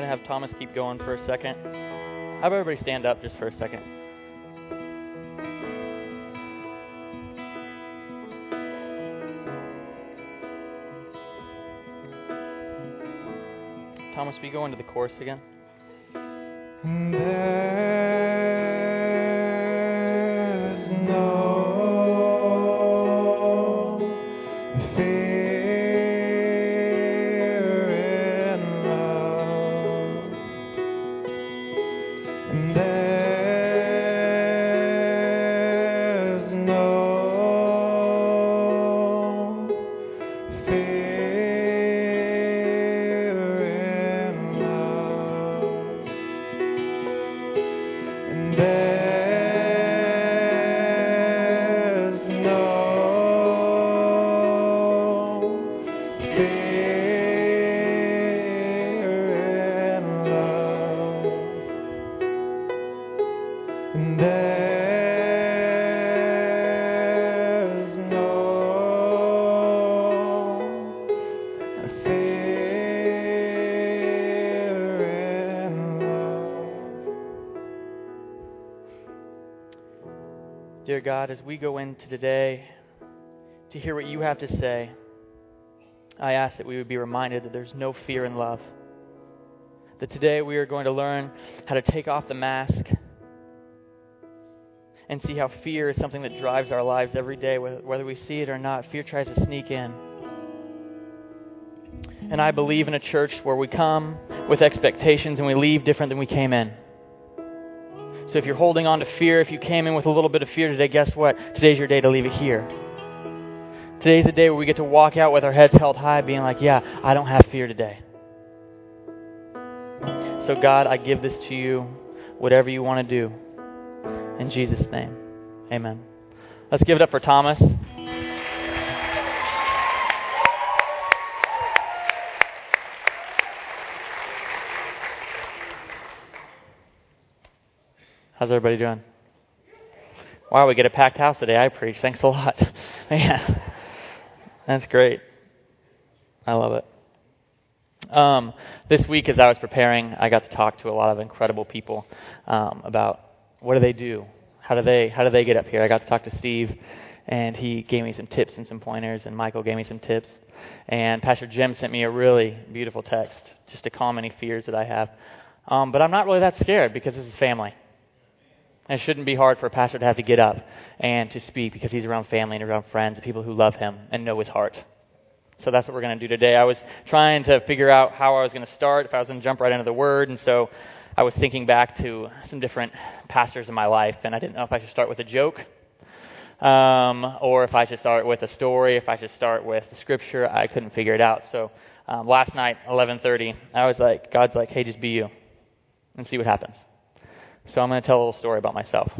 going to have Thomas keep going for a second. Have everybody stand up just for a second. Thomas, we go into the chorus again? There's Dear God, as we go into today to hear what you have to say, I ask that we would be reminded that there's no fear in love. That today we are going to learn how to take off the mask and see how fear is something that drives our lives every day, whether we see it or not. Fear tries to sneak in. And I believe in a church where we come with expectations and we leave different than we came in. So if you're holding on to fear, if you came in with a little bit of fear today, guess what? Today's your day to leave it here. Today's the day where we get to walk out with our heads held high, being like, yeah, I don't have fear today. So, God, I give this to you, whatever you want to do. In Jesus' name, amen. Let's give it up for Thomas. How's everybody doing? Wow, we get a packed house today. I preach. Thanks a lot. Man, that's great. I love it. Um, this week, as I was preparing, I got to talk to a lot of incredible people um, about what do they do, how do they how do they get up here. I got to talk to Steve, and he gave me some tips and some pointers, and Michael gave me some tips, and Pastor Jim sent me a really beautiful text just to calm any fears that I have. Um, but I'm not really that scared because this is family. And it shouldn't be hard for a pastor to have to get up and to speak because he's around family and around friends and people who love him and know his heart. So that's what we're going to do today. I was trying to figure out how I was going to start, if I was going to jump right into the word, and so I was thinking back to some different pastors in my life, and I didn't know if I should start with a joke, um, or if I should start with a story, if I should start with the scripture. I couldn't figure it out. So um, last night, 11:30, I was like, God's like, "Hey, just be you, and see what happens." So I'm going to tell a little story about myself.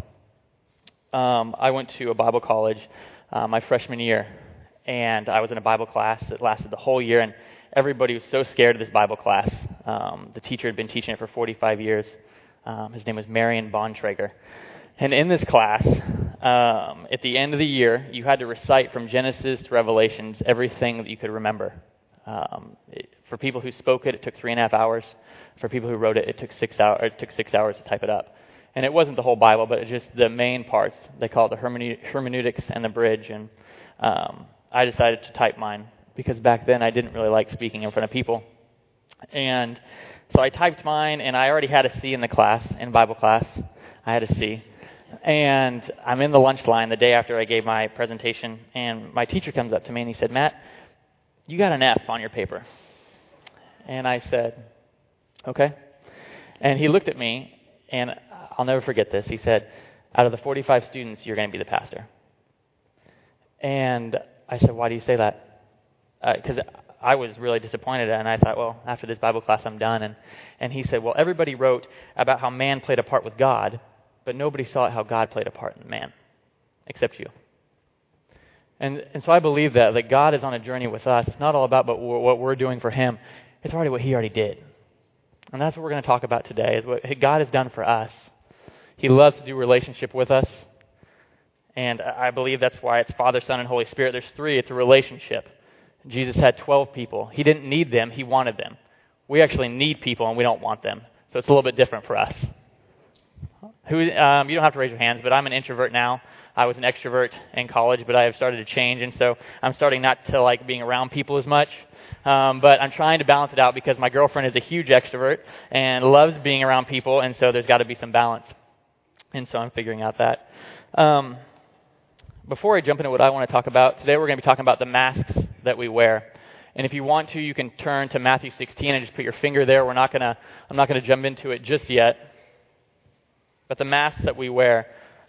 Um, I went to a Bible college uh, my freshman year, and I was in a Bible class that lasted the whole year, and everybody was so scared of this Bible class. Um, the teacher had been teaching it for 45 years. Um, his name was Marion Bontrager. And in this class, um, at the end of the year, you had to recite from Genesis to Revelations everything that you could remember. Um, it, for people who spoke it, it took three and a half hours. For people who wrote it, it took six. It took six hours to type it up. And it wasn't the whole Bible, but just the main parts. They call it the hermeneutics and the bridge. And um, I decided to type mine because back then I didn't really like speaking in front of people. And so I typed mine, and I already had a C in the class, in Bible class. I had a C. And I'm in the lunch line the day after I gave my presentation, and my teacher comes up to me and he said, Matt, you got an F on your paper. And I said, okay. And he looked at me, and I'll never forget this. He said, out of the 45 students, you're going to be the pastor. And I said, why do you say that? Because uh, I was really disappointed, and I thought, well, after this Bible class, I'm done. And, and he said, well, everybody wrote about how man played a part with God, but nobody saw how God played a part in man, except you. And, and so I believe that, that God is on a journey with us. It's not all about but what we're doing for Him. It's already what He already did. And that's what we're going to talk about today, is what God has done for us. He loves to do relationship with us. And I believe that's why it's Father, Son, and Holy Spirit. There's three. It's a relationship. Jesus had 12 people. He didn't need them. He wanted them. we actually need people and we don't want them. So it's a little bit different for us. Who, um, you don't have to raise your hands, but I'm an introvert now. I was an extrovert in college, but I have started to change, and so I'm starting not to like being around people as much. Um, but I'm trying to balance it out because my girlfriend is a huge extrovert and loves being around people, and so there's got to be some balance. And so I'm figuring out that. Um, before I jump into what I want to talk about, today we're going to be talking about the masks that we wear. And if you want to, you can turn to Matthew 16 and just put your finger there. We're not going to, I'm not going to jump into it just yet. But the masks that we wear.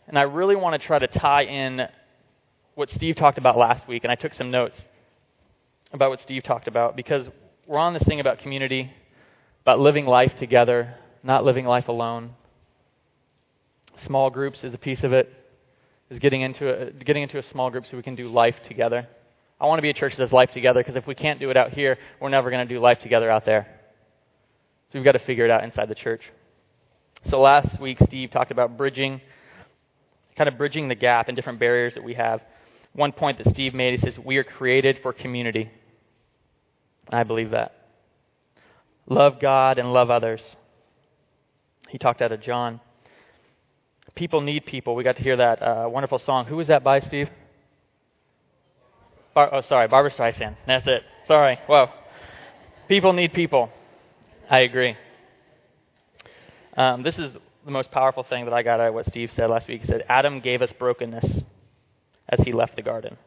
And I really want to try to tie in what Steve talked about last week, and I took some notes about what Steve talked about because we're on this thing about community, about living life together, not living life alone. Small groups is a piece of it. Is getting into a, getting into a small group so we can do life together. I want to be a church that does life together because if we can't do it out here, we're never going to do life together out there. So we've got to figure it out inside the church. So last week, Steve talked about bridging, kind of bridging the gap and different barriers that we have. One point that Steve made, he says, We are created for community. I believe that. Love God and love others. He talked out of John. People need people. We got to hear that uh, wonderful song. Who was that by, Steve? Bar- oh, sorry, Barbara Streisand. That's it. Sorry. Whoa. People need people. I agree. Um, this is the most powerful thing that I got out of what Steve said last week. He said, Adam gave us brokenness as he left the garden.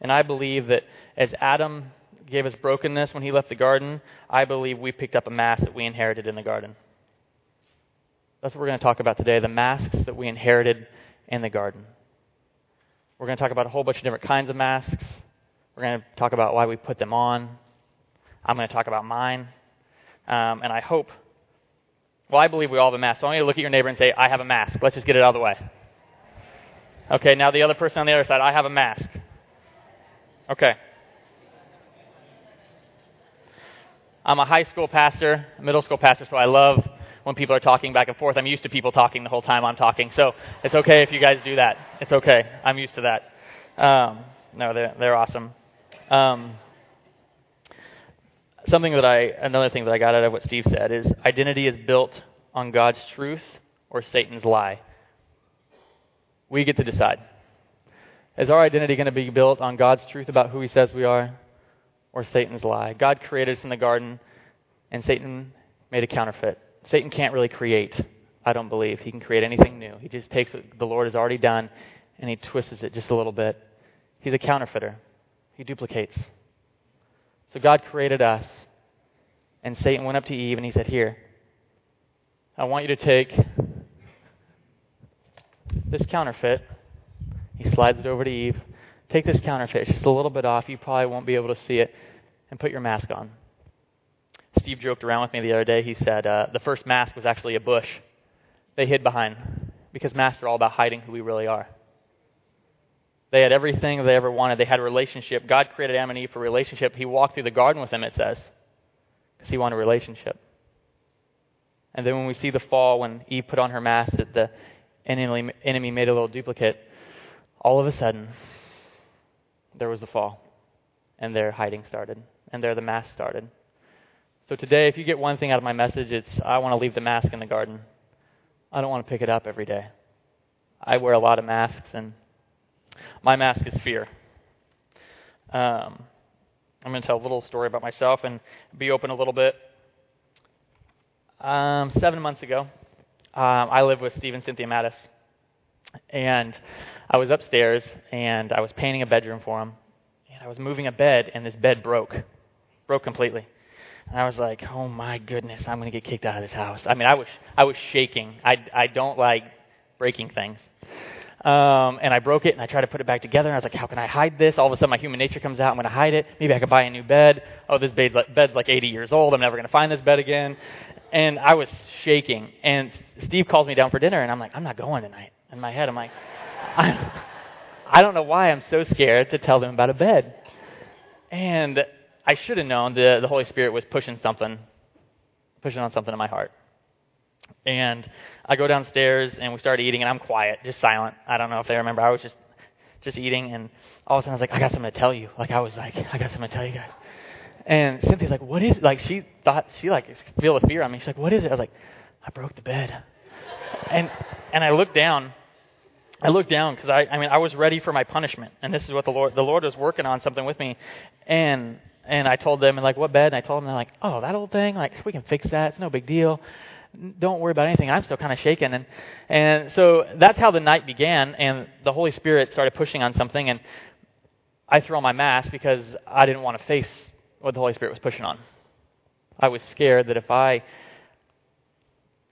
And I believe that as Adam gave us brokenness when he left the garden, I believe we picked up a mass that we inherited in the garden. That's what we're going to talk about today the masks that we inherited in the garden. We're going to talk about a whole bunch of different kinds of masks. We're going to talk about why we put them on. I'm going to talk about mine. Um, and I hope, well, I believe we all have a mask. So I want you to look at your neighbor and say, I have a mask. Let's just get it out of the way. Okay, now the other person on the other side, I have a mask. Okay. I'm a high school pastor, a middle school pastor, so I love when people are talking back and forth. I'm used to people talking the whole time I'm talking, so it's okay if you guys do that. It's okay. I'm used to that. Um, no, they're, they're awesome. Um, something that I, another thing that I got out of what Steve said is identity is built on God's truth or Satan's lie. We get to decide. Is our identity going to be built on God's truth about who He says we are or Satan's lie? God created us in the garden, and Satan made a counterfeit. Satan can't really create, I don't believe. He can create anything new. He just takes what the Lord has already done and he twists it just a little bit. He's a counterfeiter, he duplicates. So God created us, and Satan went up to Eve and he said, Here, I want you to take this counterfeit. He slides it over to Eve. Take this counterfeit. It's just a little bit off. You probably won't be able to see it. And put your mask on. Steve joked around with me the other day. He said uh, the first mask was actually a bush they hid behind because masks are all about hiding who we really are. They had everything they ever wanted. They had a relationship. God created Adam and Eve for relationship. He walked through the garden with them, it says, because he wanted a relationship. And then when we see the fall, when Eve put on her mask, that the enemy, enemy made a little duplicate, all of a sudden, there was the fall. And their hiding started. And there the mask started. So today, if you get one thing out of my message, it's I want to leave the mask in the garden. I don't want to pick it up every day. I wear a lot of masks, and my mask is fear. Um, I'm going to tell a little story about myself and be open a little bit. Um, seven months ago, um, I lived with Steve and Cynthia Mattis, and I was upstairs and I was painting a bedroom for them, and I was moving a bed, and this bed broke, broke completely. And I was like, oh my goodness, I'm going to get kicked out of this house. I mean, I was, I was shaking. I, I don't like breaking things. Um, and I broke it and I tried to put it back together. And I was like, how can I hide this? All of a sudden, my human nature comes out. I'm going to hide it. Maybe I could buy a new bed. Oh, this bed's like, bed's like 80 years old. I'm never going to find this bed again. And I was shaking. And Steve calls me down for dinner, and I'm like, I'm not going tonight. In my head, I'm like, I, I don't know why I'm so scared to tell them about a bed. And I should have known the, the Holy Spirit was pushing something, pushing on something in my heart. And I go downstairs and we start eating, and I'm quiet, just silent. I don't know if they remember. I was just just eating, and all of a sudden I was like, I got something to tell you. Like I was like, I got something to tell you guys. And Cynthia's like, what is it? Like, she thought, she like feel the fear on me. She's like, what is it? I was like, I broke the bed. And, and I looked down. I looked down because I, I mean, I was ready for my punishment. And this is what the Lord, the Lord was working on something with me. And, and I told them, and like, what bed? And I told them, and they're like, oh, that old thing? Like, we can fix that. It's no big deal. Don't worry about anything. I'm still kind of shaking. And, and so that's how the night began. And the Holy Spirit started pushing on something. And I threw on my mask because I didn't want to face what the Holy Spirit was pushing on. I was scared that if I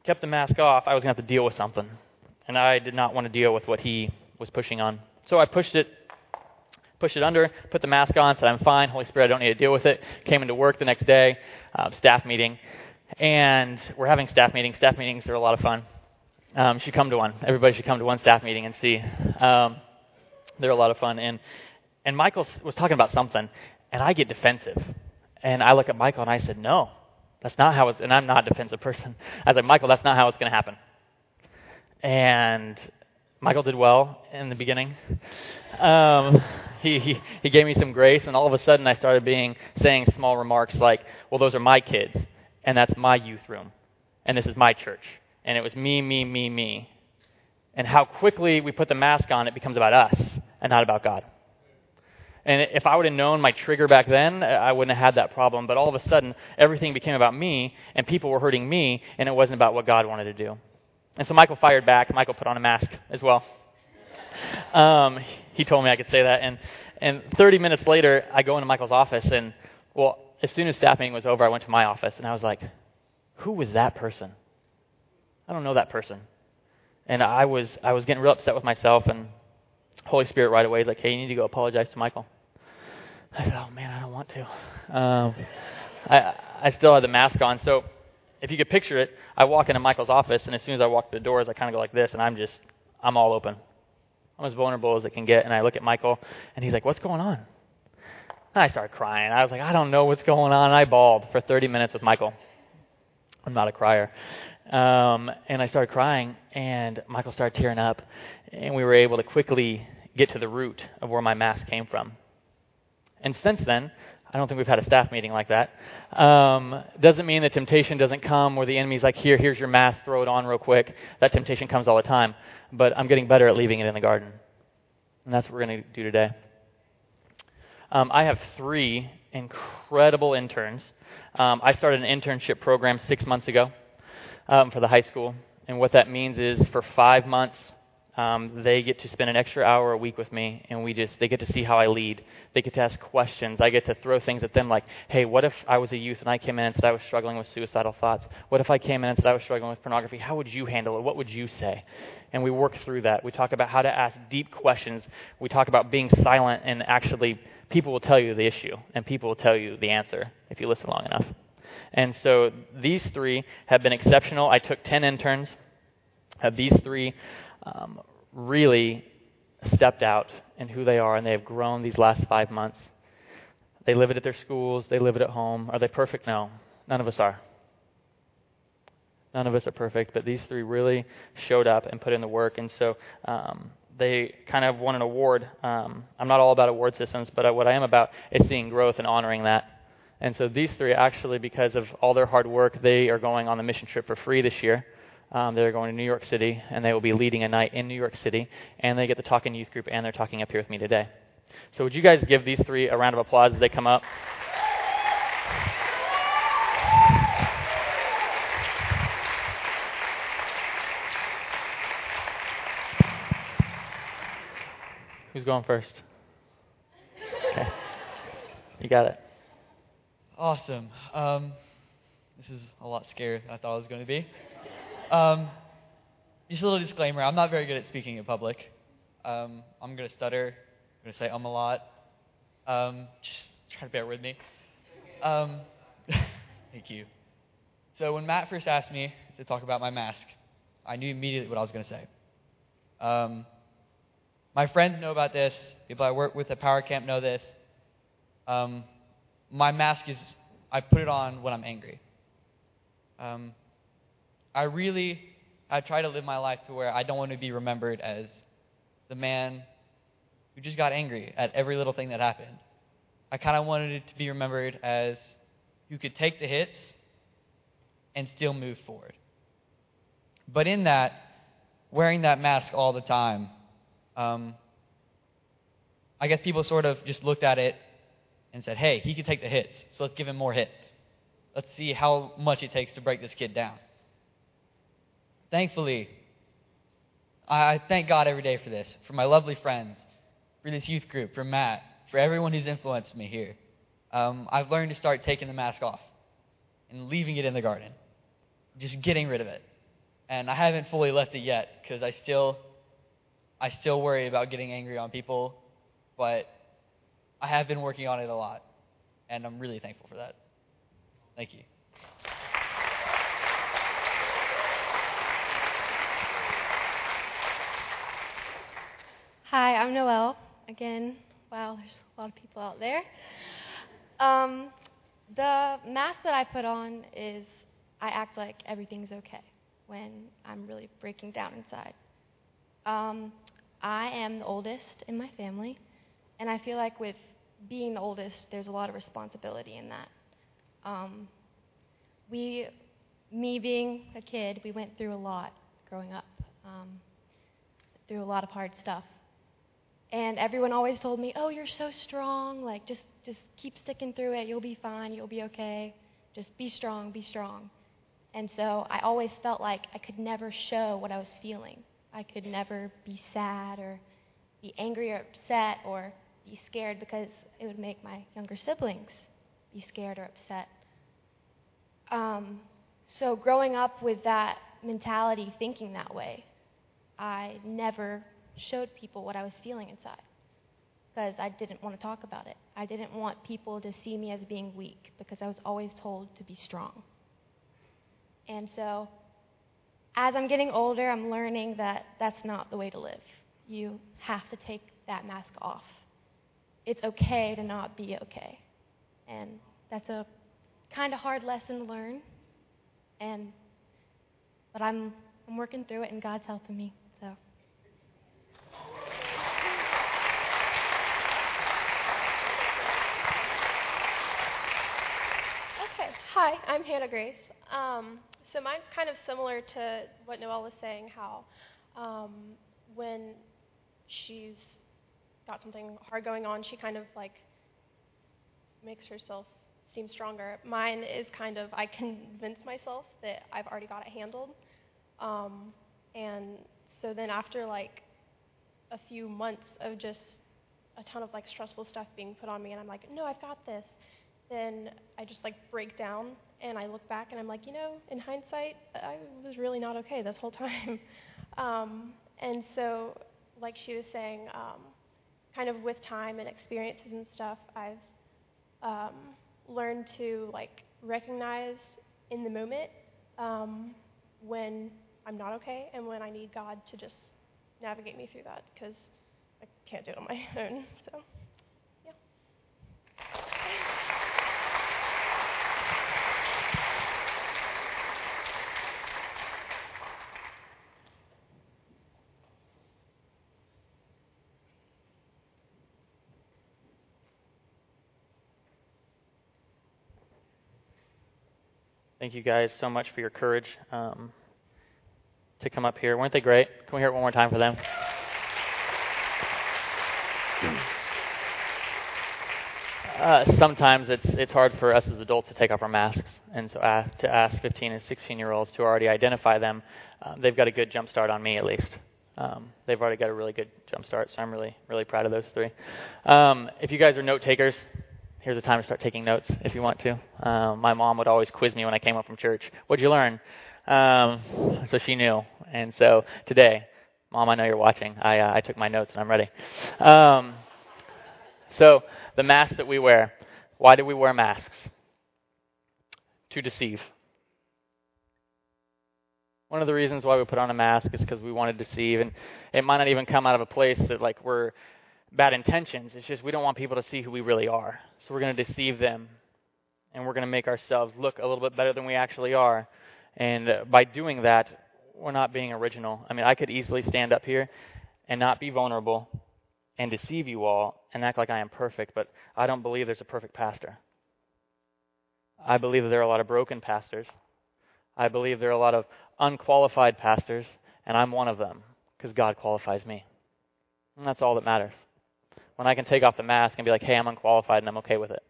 kept the mask off, I was going to have to deal with something. And I did not want to deal with what he was pushing on. So I pushed it pushed it under, put the mask on, said, I'm fine. Holy Spirit, I don't need to deal with it. Came into work the next day, uh, staff meeting. And we're having staff meetings. Staff meetings are a lot of fun. Um, should come to one. Everybody should come to one staff meeting and see. Um, they're a lot of fun. And, and Michael was talking about something, and I get defensive. And I look at Michael and I said, No, that's not how it's, and I'm not a defensive person. I was like, Michael, that's not how it's going to happen. And Michael did well in the beginning. Um, he, he, he gave me some grace, and all of a sudden I started being saying small remarks like, "Well, those are my kids, and that's my youth room, and this is my church, and it was me, me, me, me." And how quickly we put the mask on, it becomes about us and not about God. And if I would have known my trigger back then, I wouldn't have had that problem. But all of a sudden, everything became about me, and people were hurting me, and it wasn't about what God wanted to do. And so Michael fired back. Michael put on a mask as well. Um, he told me I could say that. And, and 30 minutes later, I go into Michael's office, and, well, as soon as staff meeting was over, I went to my office, and I was like, who was that person? I don't know that person. And I was, I was getting real upset with myself, and Holy Spirit right away is like, hey, you need to go apologize to Michael. I said, oh man, I don't want to. Um, I, I still had the mask on, so if you could picture it, I walk into Michael's office, and as soon as I walk through the doors, I kind of go like this, and I'm just, I'm all open. I'm as vulnerable as it can get, and I look at Michael, and he's like, what's going on? And I started crying. I was like, I don't know what's going on. And I bawled for 30 minutes with Michael. I'm not a crier. Um, and I started crying, and Michael started tearing up, and we were able to quickly get to the root of where my mask came from. And since then, I don't think we've had a staff meeting like that. Um, doesn't mean the temptation doesn't come where the enemy's like, here, here's your mask, throw it on real quick. That temptation comes all the time. But I'm getting better at leaving it in the garden. And that's what we're going to do today. Um, I have three incredible interns. Um, I started an internship program six months ago um, for the high school. And what that means is for five months, um, they get to spend an extra hour a week with me, and we just they get to see how I lead. They get to ask questions. I get to throw things at them like, "Hey, what if I was a youth and I came in and said I was struggling with suicidal thoughts? What if I came in and said I was struggling with pornography? How would you handle it? What would you say?" And we work through that. We talk about how to ask deep questions. We talk about being silent, and actually, people will tell you the issue, and people will tell you the answer if you listen long enough. And so these three have been exceptional. I took 10 interns. Uh, these three um, really stepped out in who they are, and they have grown these last five months. They live it at their schools, they live it at home. Are they perfect? No. None of us are. None of us are perfect, but these three really showed up and put in the work, and so um, they kind of won an award. Um, I'm not all about award systems, but what I am about is seeing growth and honoring that. And so these three, actually, because of all their hard work, they are going on the mission trip for free this year. Um, they're going to New York City, and they will be leading a night in New York City, and they get to talk in youth group, and they're talking up here with me today. So would you guys give these three a round of applause as they come up? Who's going first? Okay. You got it. Awesome. Um, this is a lot scarier than I thought it was going to be. Um, just a little disclaimer I'm not very good at speaking in public. Um, I'm going to stutter. I'm going to say um a lot. Um, just try to bear with me. Um, thank you. So, when Matt first asked me to talk about my mask, I knew immediately what I was going to say. Um, my friends know about this. People I work with at Power Camp know this. Um, my mask is, I put it on when I'm angry. Um, I really, I try to live my life to where I don't want to be remembered as the man who just got angry at every little thing that happened. I kind of wanted it to be remembered as who could take the hits and still move forward. But in that, wearing that mask all the time, um, I guess people sort of just looked at it and said, hey, he can take the hits, so let's give him more hits. Let's see how much it takes to break this kid down. Thankfully, I thank God every day for this, for my lovely friends, for this youth group, for Matt, for everyone who's influenced me here. Um, I've learned to start taking the mask off and leaving it in the garden, just getting rid of it. And I haven't fully left it yet because I still, I still worry about getting angry on people, but I have been working on it a lot, and I'm really thankful for that. Thank you. Hi, I'm Noelle. Again, wow, there's a lot of people out there. Um, the mask that I put on is I act like everything's okay when I'm really breaking down inside. Um, I am the oldest in my family, and I feel like with being the oldest, there's a lot of responsibility in that. Um, we, me being a kid, we went through a lot growing up, um, through a lot of hard stuff. And everyone always told me, "Oh, you're so strong. Like just just keep sticking through it. You'll be fine. You'll be okay. Just be strong, be strong." And so I always felt like I could never show what I was feeling. I could never be sad or be angry or upset or be scared because it would make my younger siblings be scared or upset. Um, so growing up with that mentality, thinking that way, I never showed people what I was feeling inside because I didn't want to talk about it. I didn't want people to see me as being weak because I was always told to be strong. And so, as I'm getting older, I'm learning that that's not the way to live. You have to take that mask off. It's okay to not be okay. And that's a kind of hard lesson to learn. And but I'm I'm working through it and God's helping me. So Okay. Hi, I'm Hannah Grace. Um, so mine's kind of similar to what Noelle was saying. How um, when she's got something hard going on, she kind of like makes herself seem stronger. Mine is kind of I convince myself that I've already got it handled, um, and so then after like a few months of just a ton of like stressful stuff being put on me, and I'm like, no, I've got this. Then I just like break down and I look back and I'm like, you know, in hindsight, I was really not okay this whole time. Um, and so, like she was saying, um, kind of with time and experiences and stuff, I've um, learned to like recognize in the moment um, when I'm not okay and when I need God to just navigate me through that because I can't do it on my own. So, Thank you guys so much for your courage um, to come up here. Weren't they great? Can we hear it one more time for them? Uh, sometimes it's it's hard for us as adults to take off our masks, and so uh, to ask 15 and 16 year olds to already identify them, uh, they've got a good jump start on me at least. Um, they've already got a really good jump start, so I'm really really proud of those three. Um, if you guys are note takers, here's a time to start taking notes if you want to. Um, my mom would always quiz me when I came up from church. What'd you learn? Um, so she knew, and so today, mom, I know you're watching. I uh, I took my notes and I'm ready. Um, so the masks that we wear. Why do we wear masks? To deceive. One of the reasons why we put on a mask is because we want to deceive, and it might not even come out of a place that like we're bad intentions. It's just we don't want people to see who we really are. So we're going to deceive them, and we're going to make ourselves look a little bit better than we actually are. And uh, by doing that, we're not being original. I mean, I could easily stand up here and not be vulnerable and deceive you all and act like I am perfect, but I don't believe there's a perfect pastor. I believe that there are a lot of broken pastors. I believe there are a lot of unqualified pastors, and I'm one of them because God qualifies me. And that's all that matters. When I can take off the mask and be like, hey, I'm unqualified and I'm okay with it.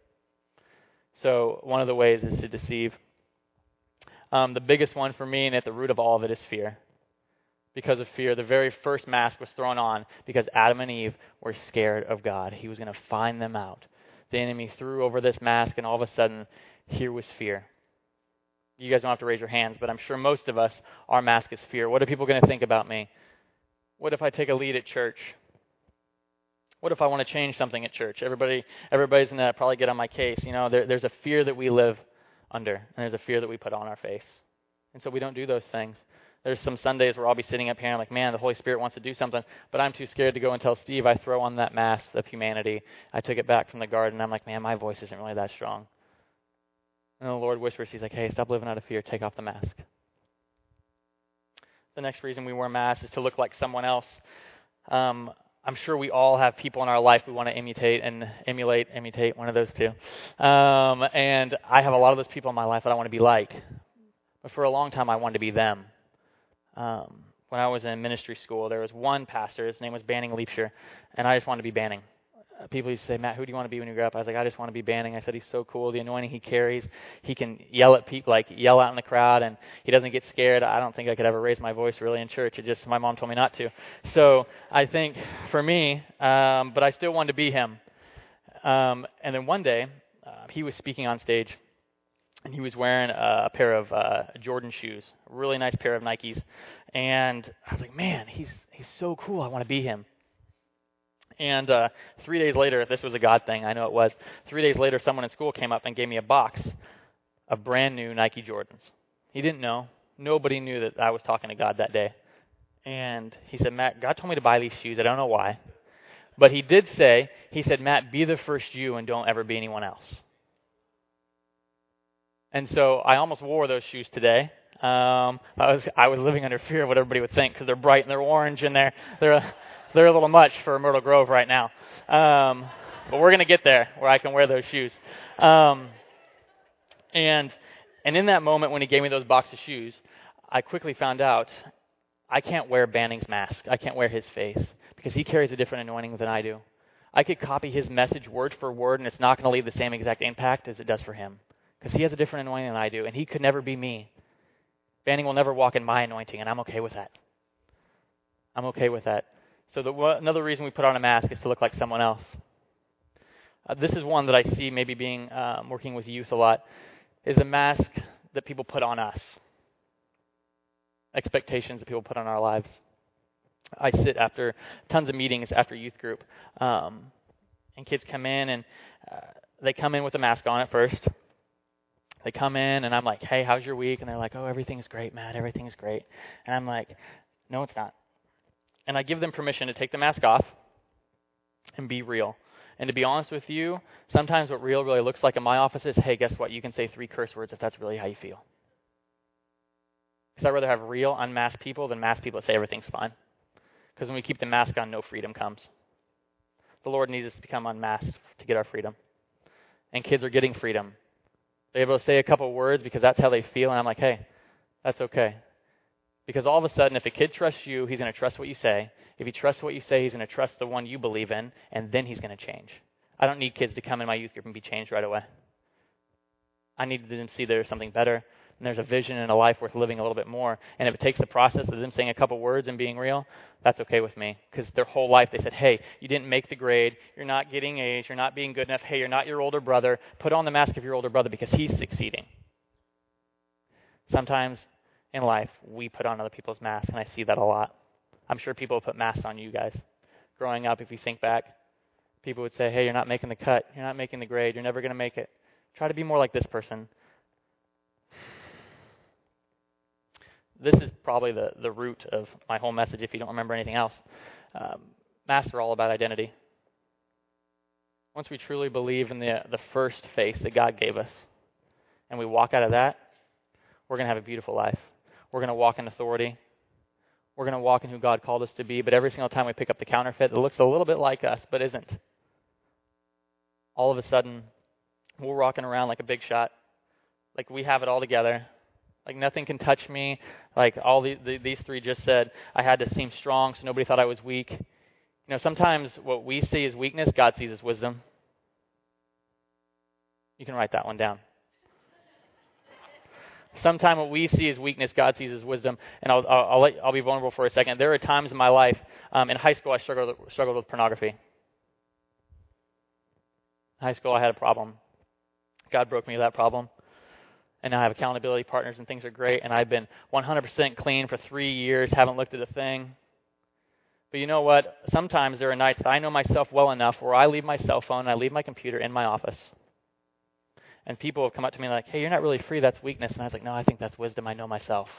So, one of the ways is to deceive. Um, the biggest one for me, and at the root of all of it, is fear. Because of fear, the very first mask was thrown on because Adam and Eve were scared of God. He was going to find them out. The enemy threw over this mask, and all of a sudden, here was fear. You guys don't have to raise your hands, but I'm sure most of us, our mask is fear. What are people going to think about me? What if I take a lead at church? What if I want to change something at church? Everybody, everybody's to probably get on my case. You know, there, there's a fear that we live under, and there's a fear that we put on our face. And so we don't do those things. There's some Sundays where I'll be sitting up here and I'm like, man, the Holy Spirit wants to do something, but I'm too scared to go and tell Steve. I throw on that mask of humanity. I took it back from the garden. I'm like, man, my voice isn't really that strong. And the Lord whispers, He's like, hey, stop living out of fear. Take off the mask. The next reason we wear masks is to look like someone else. Um, I'm sure we all have people in our life we want to imitate and emulate, imitate, one of those two. Um, and I have a lot of those people in my life that I want to be like. But for a long time, I wanted to be them. Um, when I was in ministry school, there was one pastor. His name was Banning Liebscher, and I just wanted to be Banning. People used to say, Matt, who do you want to be when you grow up? I was like, I just want to be Banning. I said, he's so cool. The anointing he carries, he can yell at people, like yell out in the crowd, and he doesn't get scared. I don't think I could ever raise my voice really in church. It just my mom told me not to. So I think for me, um, but I still wanted to be him. Um, and then one day, uh, he was speaking on stage, and he was wearing a, a pair of uh, Jordan shoes, a really nice pair of Nikes. And I was like, man, he's he's so cool. I want to be him. And uh, three days later, this was a God thing, I know it was. Three days later, someone in school came up and gave me a box of brand new Nike Jordans. He didn't know. Nobody knew that I was talking to God that day. And he said, Matt, God told me to buy these shoes. I don't know why. But he did say, he said, Matt, be the first you and don't ever be anyone else. And so I almost wore those shoes today. Um, I was I was living under fear of what everybody would think because they're bright and they're orange and they're they're they're a little much for Myrtle Grove right now. Um, but we're going to get there where I can wear those shoes. Um, and and in that moment when he gave me those box of shoes, I quickly found out I can't wear Banning's mask. I can't wear his face because he carries a different anointing than I do. I could copy his message word for word, and it's not going to leave the same exact impact as it does for him because he has a different anointing than I do, and he could never be me. Banning will never walk in my anointing, and I'm okay with that. I'm okay with that. So the, another reason we put on a mask is to look like someone else. Uh, this is one that I see maybe being um, working with youth a lot. Is a mask that people put on us. Expectations that people put on our lives. I sit after tons of meetings after youth group, um, and kids come in and uh, they come in with a mask on at first. They come in and I'm like, "Hey, how's your week?" And they're like, "Oh, everything's great, Matt. Everything's great." And I'm like, "No, it's not." And I give them permission to take the mask off and be real. And to be honest with you, sometimes what real really looks like in my office is, hey, guess what? You can say three curse words if that's really how you feel. Because I'd rather have real, unmasked people than masked people that say everything's fine. Because when we keep the mask on, no freedom comes. The Lord needs us to become unmasked to get our freedom. And kids are getting freedom. They're able to say a couple words because that's how they feel, and I'm like, hey, that's okay. Because all of a sudden, if a kid trusts you, he's going to trust what you say. If he trusts what you say, he's going to trust the one you believe in, and then he's going to change. I don't need kids to come in my youth group and be changed right away. I need them to see there's something better, and there's a vision and a life worth living a little bit more. And if it takes the process of them saying a couple words and being real, that's okay with me. Because their whole life they said, hey, you didn't make the grade, you're not getting A's, you're not being good enough, hey, you're not your older brother. Put on the mask of your older brother because he's succeeding. Sometimes in life, we put on other people's masks, and I see that a lot. I'm sure people put masks on you guys. Growing up, if you think back, people would say, hey, you're not making the cut. You're not making the grade. You're never going to make it. Try to be more like this person. This is probably the, the root of my whole message if you don't remember anything else. Um, masks are all about identity. Once we truly believe in the, the first face that God gave us, and we walk out of that, we're going to have a beautiful life. We're going to walk in authority. We're going to walk in who God called us to be, but every single time we pick up the counterfeit that looks a little bit like us but isn't, all of a sudden we're walking around like a big shot, like we have it all together, like nothing can touch me. Like all the, the, these three just said, I had to seem strong so nobody thought I was weak. You know, sometimes what we see as weakness, God sees as wisdom. You can write that one down. Sometimes what we see as weakness, God sees as wisdom. And I'll, I'll, I'll, let, I'll be vulnerable for a second. There are times in my life, um, in high school, I struggled, struggled with pornography. In high school, I had a problem. God broke me of that problem and now I have accountability partners, and things are great. And I've been 100% clean for three years, haven't looked at a thing. But you know what? Sometimes there are nights I know myself well enough where I leave my cell phone and I leave my computer in my office. And people have come up to me like, hey, you're not really free. That's weakness. And I was like, no, I think that's wisdom. I know myself.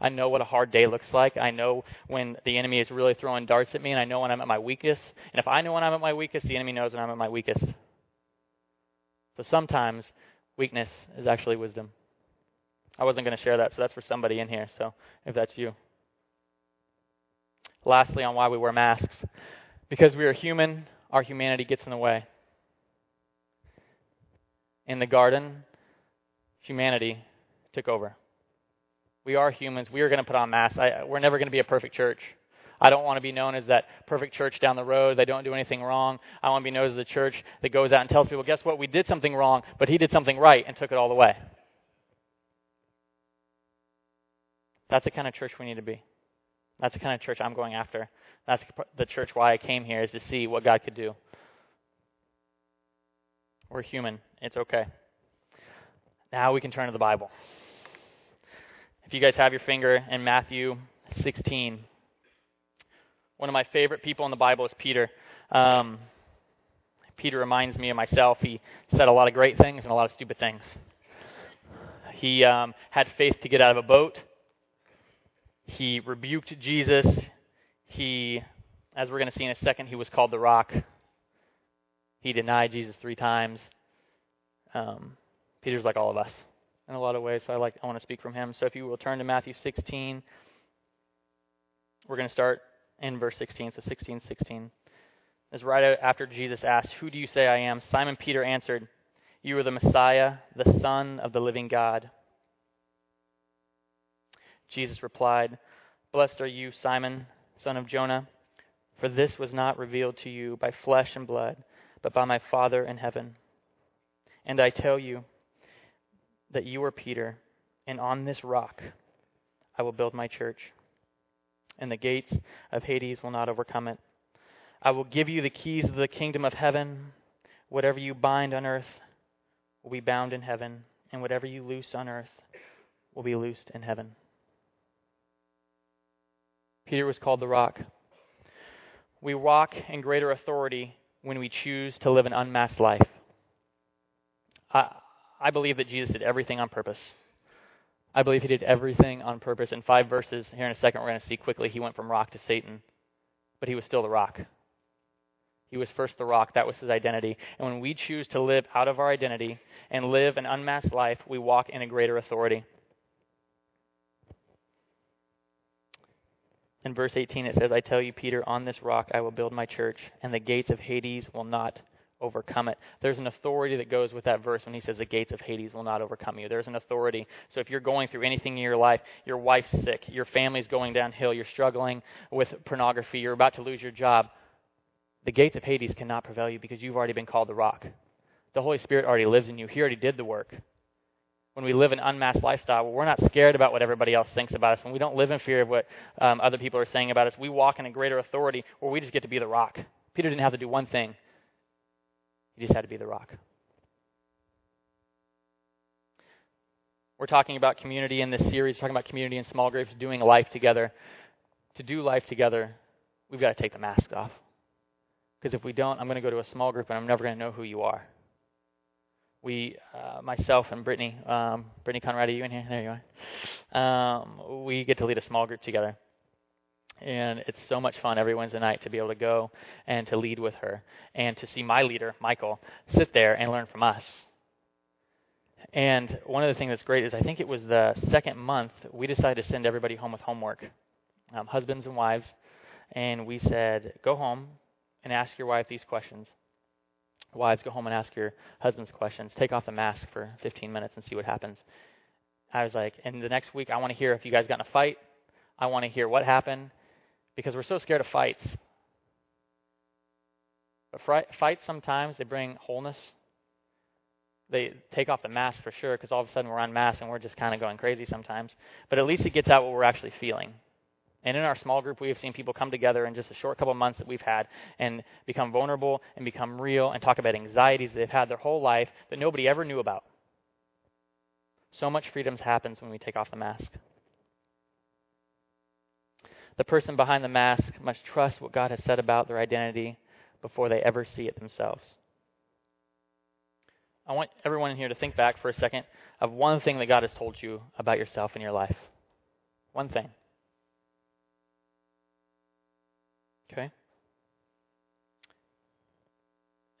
I know what a hard day looks like. I know when the enemy is really throwing darts at me, and I know when I'm at my weakest. And if I know when I'm at my weakest, the enemy knows when I'm at my weakest. So sometimes weakness is actually wisdom. I wasn't going to share that, so that's for somebody in here. So if that's you. Lastly, on why we wear masks. Because we are human, our humanity gets in the way. In the garden, humanity took over. We are humans. We are going to put on masks. I, we're never going to be a perfect church. I don't want to be known as that perfect church down the road. They don't do anything wrong. I want to be known as the church that goes out and tells people, guess what? We did something wrong, but he did something right and took it all the way. That's the kind of church we need to be. That's the kind of church I'm going after. That's the church why I came here is to see what God could do. We're human. It's okay. Now we can turn to the Bible. If you guys have your finger in Matthew 16, one of my favorite people in the Bible is Peter. Um, Peter reminds me of myself. He said a lot of great things and a lot of stupid things. He um, had faith to get out of a boat. He rebuked Jesus. He, as we're going to see in a second, he was called the rock. He denied Jesus three times. Um, Peter's like all of us in a lot of ways, so I like I want to speak from him. So if you will turn to Matthew 16, we're going to start in verse 16. So 16, 16 is right after Jesus asked, "Who do you say I am?" Simon Peter answered, "You are the Messiah, the Son of the living God." Jesus replied, Blessed are you, Simon, son of Jonah, for this was not revealed to you by flesh and blood, but by my Father in heaven. And I tell you that you are Peter, and on this rock I will build my church, and the gates of Hades will not overcome it. I will give you the keys of the kingdom of heaven. Whatever you bind on earth will be bound in heaven, and whatever you loose on earth will be loosed in heaven. Peter was called the rock. We walk in greater authority when we choose to live an unmasked life. I, I believe that Jesus did everything on purpose. I believe he did everything on purpose. In five verses, here in a second, we're going to see quickly he went from rock to Satan, but he was still the rock. He was first the rock. That was his identity. And when we choose to live out of our identity and live an unmasked life, we walk in a greater authority. In verse 18, it says, I tell you, Peter, on this rock I will build my church, and the gates of Hades will not overcome it. There's an authority that goes with that verse when he says the gates of Hades will not overcome you. There's an authority. So if you're going through anything in your life, your wife's sick, your family's going downhill, you're struggling with pornography, you're about to lose your job, the gates of Hades cannot prevail you because you've already been called the rock. The Holy Spirit already lives in you. He already did the work when we live an unmasked lifestyle, we're not scared about what everybody else thinks about us, when we don't live in fear of what um, other people are saying about us, we walk in a greater authority where we just get to be the rock. Peter didn't have to do one thing, he just had to be the rock. We're talking about community in this series, we're talking about community in small groups, doing life together. To do life together, we've got to take the mask off. Because if we don't, I'm going to go to a small group and I'm never going to know who you are we, uh, myself and Brittany, um, Brittany Conrad, are you in here? There you are. Um, we get to lead a small group together. And it's so much fun every Wednesday night to be able to go and to lead with her and to see my leader, Michael, sit there and learn from us. And one of the things that's great is I think it was the second month we decided to send everybody home with homework. um, husbands and wives, and we said, go home and ask your wife these questions. Wives, go home and ask your husbands questions. Take off the mask for 15 minutes and see what happens. I was like, and the next week, I want to hear if you guys got in a fight. I want to hear what happened because we're so scared of fights. But fri- fights sometimes they bring wholeness. They take off the mask for sure because all of a sudden we're on mask and we're just kind of going crazy sometimes. But at least it gets out what we're actually feeling. And in our small group, we have seen people come together in just a short couple months that we've had and become vulnerable and become real and talk about anxieties they've had their whole life that nobody ever knew about. So much freedom happens when we take off the mask. The person behind the mask must trust what God has said about their identity before they ever see it themselves. I want everyone in here to think back for a second of one thing that God has told you about yourself in your life. One thing. Okay?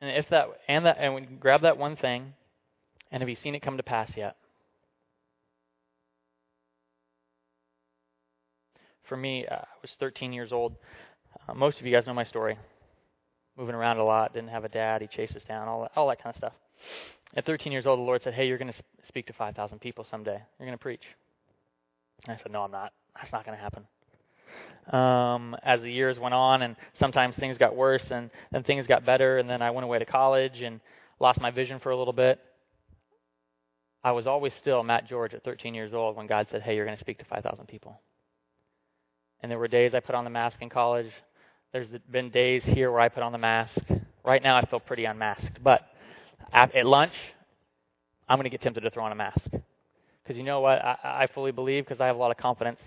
And if that and that and we grab that one thing, and have you seen it come to pass yet? For me, uh, I was 13 years old. Uh, most of you guys know my story. Moving around a lot, didn't have a dad, he chased us down, all that, all that kind of stuff. At 13 years old, the Lord said, "Hey, you're going to speak to 5,000 people someday. You're going to preach." And I said, "No, I'm not. That's not going to happen." Um, as the years went on, and sometimes things got worse, and then things got better, and then I went away to college and lost my vision for a little bit. I was always still Matt George at 13 years old when God said, "Hey, you're going to speak to 5,000 people." And there were days I put on the mask in college. There's been days here where I put on the mask. Right now, I feel pretty unmasked, but at, lunch, I'm going to get tempted to throw on a mask because you know what? I, I fully believe because I have a lot of confidence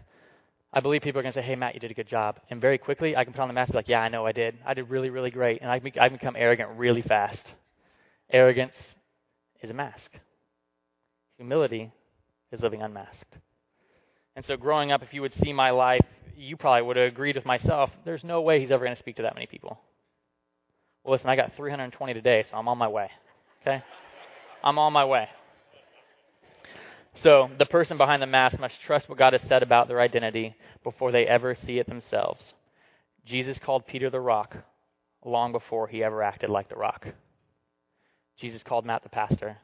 I believe people are going to say, hey, Matt, you did a good job. And very quickly, I can put on the mask and be like, yeah, I know I did. I did really, really great. And I, I become arrogant really fast. Arrogance is a mask. Humility is living unmasked. And so growing up, if you would see my life, you probably would have agreed with myself, there's no way he's ever going to speak to that many people. Well, listen, I got 320 today, so I'm on my way. Okay? I'm on my way. So the person behind the mask must trust what God has said about their identity before they ever see it themselves. Jesus called Peter the rock long before he ever acted like the rock. Jesus called Matt the pastor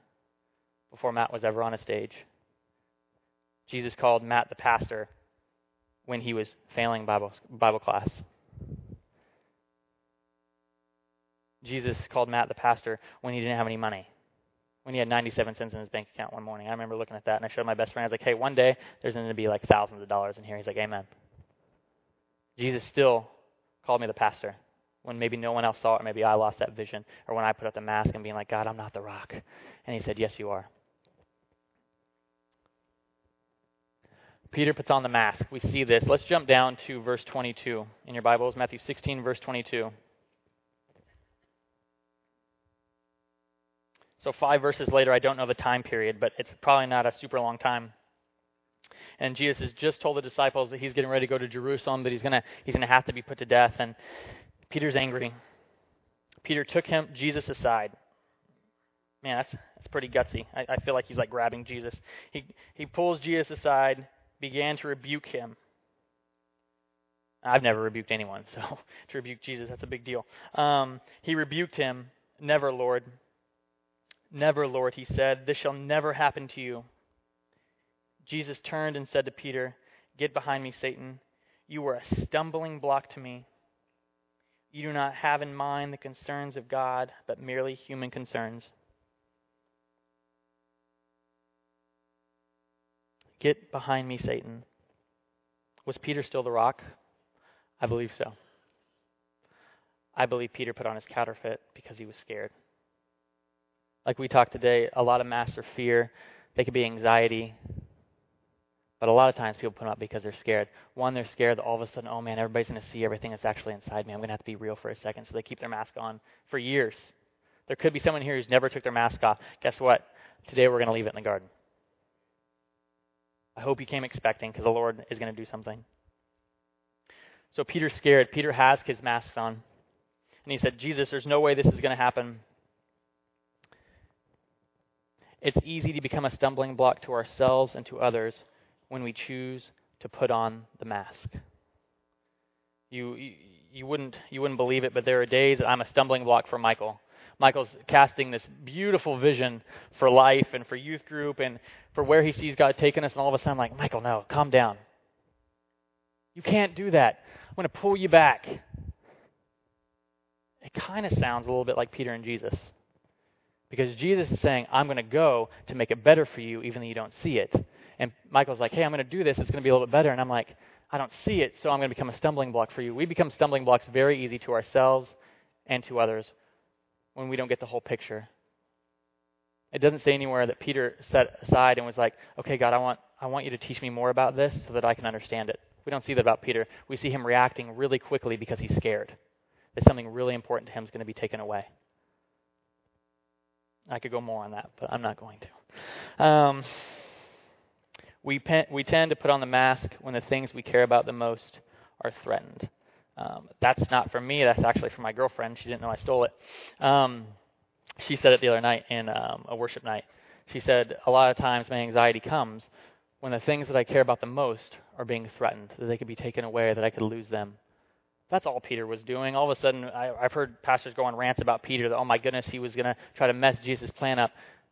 before Matt was ever on a stage. Jesus called Matt the pastor when he was failing Bible, Bible class. Jesus called Matt the pastor when he didn't have any money when he had 97 cents in his bank account one morning. I remember looking at that and I showed my best friend. I was like, hey, one day there's going to be like thousands of dollars in here. He's like, amen. Jesus still called me the pastor when maybe no one else saw it, or maybe I lost that vision, or when I put up the mask and being like, God, I'm not the rock. And he said, Yes, you are. Peter puts on the mask. We see this. Let's jump down to verse 22 in your Bibles, Matthew 16, verse 22. So, five verses later, I don't know the time period, but it's probably not a super long time. And Jesus has just told the disciples that he's getting ready to go to Jerusalem, that he's going he's gonna have to be put to death. And Peter's angry. Peter took him, Jesus aside. Man, that's, that's pretty gutsy. I, I feel like he's like grabbing Jesus. He, he pulls Jesus aside, began to rebuke him. I've never rebuked anyone, so to rebuke Jesus, that's a big deal. Um, he rebuked him, Never, Lord. Never, Lord, he said, this shall never happen to you. Jesus turned and said to Peter, Get behind me, Satan. You are a stumbling block to me. You do not have in mind the concerns of God, but merely human concerns. Get behind me, Satan. Was Peter still the rock? I believe so. I believe Peter put on his counterfeit because he was scared. Like we talked today, a lot of masks are fear. They could be anxiety. But a lot of times people put them up because they're scared. One, they're scared that all of a sudden, oh man, everybody's going to see everything that's actually inside me. I'm going to have to be real for a second. So they keep their mask on for years. There could be someone here who's never took their mask off. Guess what? Today we're going to leave it in the garden. I hope you came expecting because the Lord is going to do something. So Peter's scared. Peter has his mask on. And he said, Jesus, there's no way this is going to happen. It's easy to become a stumbling block to ourselves and to others when we choose to put on the mask. You, you you wouldn't you wouldn't believe it, but there are days that I'm a stumbling block for Michael. Michael's casting this beautiful vision for life and for youth group and for where he sees God taking us, and all of a sudden I'm like, Michael, no, calm down. You can't do that. I'm going to pull you back. It kind of sounds a little bit like Peter and Jesus. Because Jesus is saying, I'm going to go to make it better for you, even though you don't see it. And Michael's like, hey, I'm going to do this. It's going to be a little bit better. And I'm like, I don't see it, so I'm going to become a stumbling block for you. We become stumbling blocks very easy to ourselves and to others when we don't get the whole picture. It doesn't say anywhere that Peter set aside and was like, okay, God, I want, I want you to teach me more about this so that I can understand it. We don't see that about Peter. We see him reacting really quickly because he's scared that something really important to him is going to be taken away. I could go more on that, but I'm not going to. Um, we, we tend to put on the mask when the things we care about the most are threatened. Um, that's not from me. That's actually from my girlfriend. She didn't know I stole it. Um, she said it the other night in um, a worship night. She said, A lot of times my anxiety comes when the things that I care about the most are being threatened, that they could be taken away, that I could lose them. That's all Peter was doing. All of a sudden, I, I've heard pastors go on rants about Peter that, oh my goodness, he was going to try to mess Jesus' plan up.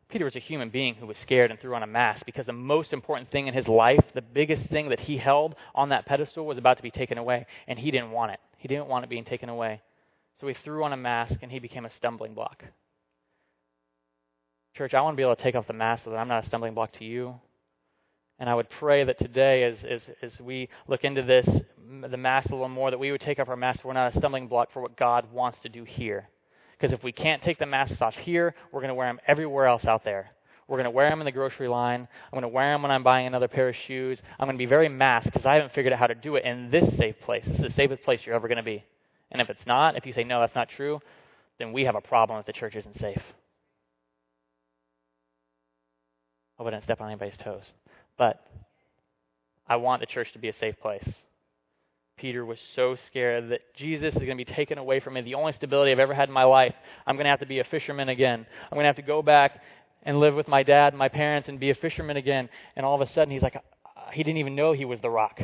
Peter was a human being who was scared and threw on a mask because the most important thing in his life, the biggest thing that he held on that pedestal, was about to be taken away, and he didn't want it. He didn't want it being taken away. So he threw on a mask and he became a stumbling block. Church, I want to be able to take off the mask so that I'm not a stumbling block to you. And I would pray that today, as, as, as we look into this, the mask a little more, that we would take off our mask so we're not a stumbling block for what God wants to do here. Because if we can't take the masks off here, we're going to wear them everywhere else out there. We're going to wear them in the grocery line. I'm going to wear them when I'm buying another pair of shoes. I'm going to be very masked because I haven't figured out how to do it in this safe place. This is the safest place you're ever going to be. And if it's not, if you say, no, that's not true, then we have a problem if the church isn't safe. Hope I didn't step on anybody's toes. But I want the church to be a safe place. Peter was so scared that Jesus is going to be taken away from me. The only stability I've ever had in my life. I'm going to have to be a fisherman again. I'm going to have to go back and live with my dad and my parents and be a fisherman again. And all of a sudden, he's like, uh, he didn't even know he was the rock.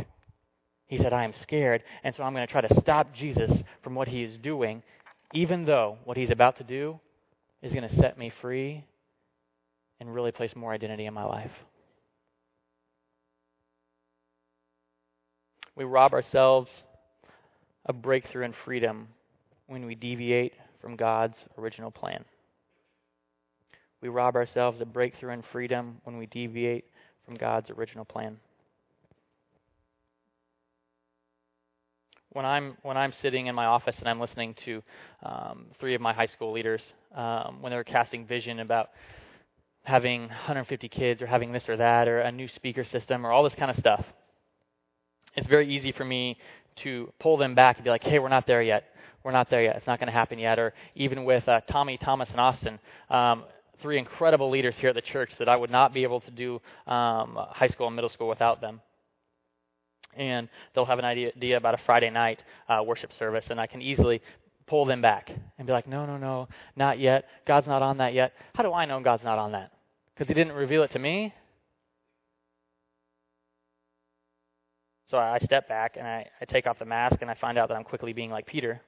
He said, I am scared, and so I'm going to try to stop Jesus from what he is doing, even though what he's about to do is going to set me free and really place more identity in my life. We rob ourselves of breakthrough and freedom when we deviate from God's original plan. We rob ourselves of breakthrough and freedom when we deviate from God's original plan. When I'm when I'm sitting in my office and I'm listening to um, three of my high school leaders um, when they're casting vision about having 150 kids or having this or that or a new speaker system or all this kind of stuff, it's very easy for me to pull them back and be like, hey, we're not there yet. We're not there yet. It's not going to happen yet. Or even with uh, Tommy, Thomas, and Austin, um, three incredible leaders here at the church that I would not be able to do um, high school and middle school without them. And they'll have an idea about a Friday night uh, worship service, and I can easily pull them back and be like, no, no, no, not yet. God's not on that yet. How do I know God's not on that? Because He didn't reveal it to me. So I step back and I, I take off the mask and I find out that I'm quickly being like Peter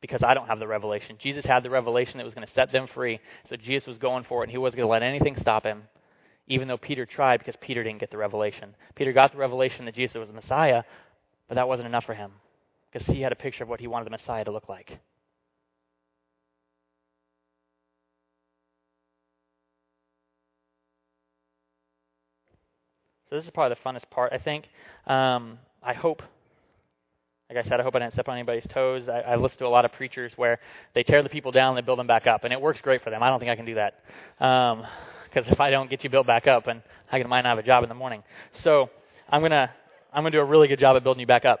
because I don't have the revelation. Jesus had the revelation that was going to set them free. So Jesus was going for it and he wasn't going to let anything stop him, even though Peter tried because Peter didn't get the revelation. Peter got the revelation that Jesus was the Messiah, but that wasn't enough for him because he had a picture of what he wanted the Messiah to look like. So this is probably the funnest part, I think. Um, I hope, like I said, I hope I didn't step on anybody's toes. I, I listen to a lot of preachers where they tear the people down and they build them back up, and it works great for them. I don't think I can do that. Because um, if I don't get you built back up, and I might not have a job in the morning. So I'm gonna I'm gonna do a really good job at building you back up.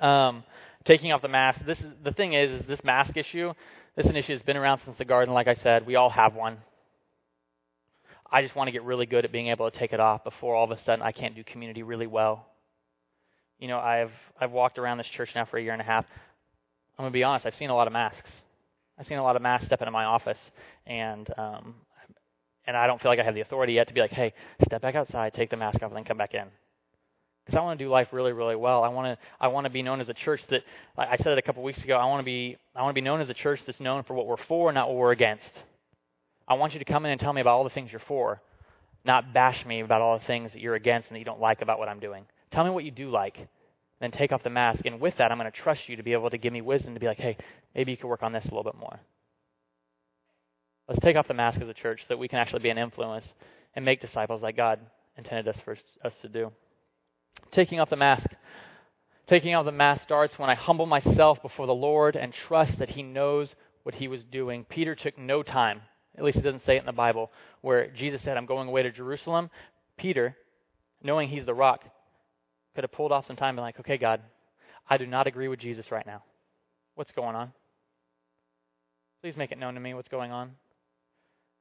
Um, taking off the mask. This is the thing is, is this mask issue. This is an issue that's been around since the garden. Like I said, we all have one. I just want to get really good at being able to take it off before all of a sudden I can't do community really well. You know, I've I've walked around this church now for a year and a half. I'm gonna be honest. I've seen a lot of masks. I've seen a lot of masks step into my office, and um, and I don't feel like I have the authority yet to be like, hey, step back outside, take the mask off, and then come back in. because I want to do life really, really well. I want to I want to be known as a church that like I said it a couple weeks ago. I want to be I want to be known as a church that's known for what we're for, not what we're against. I want you to come in and tell me about all the things you're for, not bash me about all the things that you're against and that you don't like about what I'm doing. Tell me what you do like. Then take off the mask, and with that, I'm going to trust you to be able to give me wisdom to be like, hey, maybe you could work on this a little bit more. Let's take off the mask as a church so that we can actually be an influence and make disciples like God intended us for us to do. Taking off the mask. Taking off the mask starts when I humble myself before the Lord and trust that He knows what He was doing. Peter took no time, at least it doesn't say it in the Bible, where Jesus said, I'm going away to Jerusalem. Peter, knowing He's the rock, could have pulled off some time and been like, okay, God, I do not agree with Jesus right now. What's going on? Please make it known to me what's going on.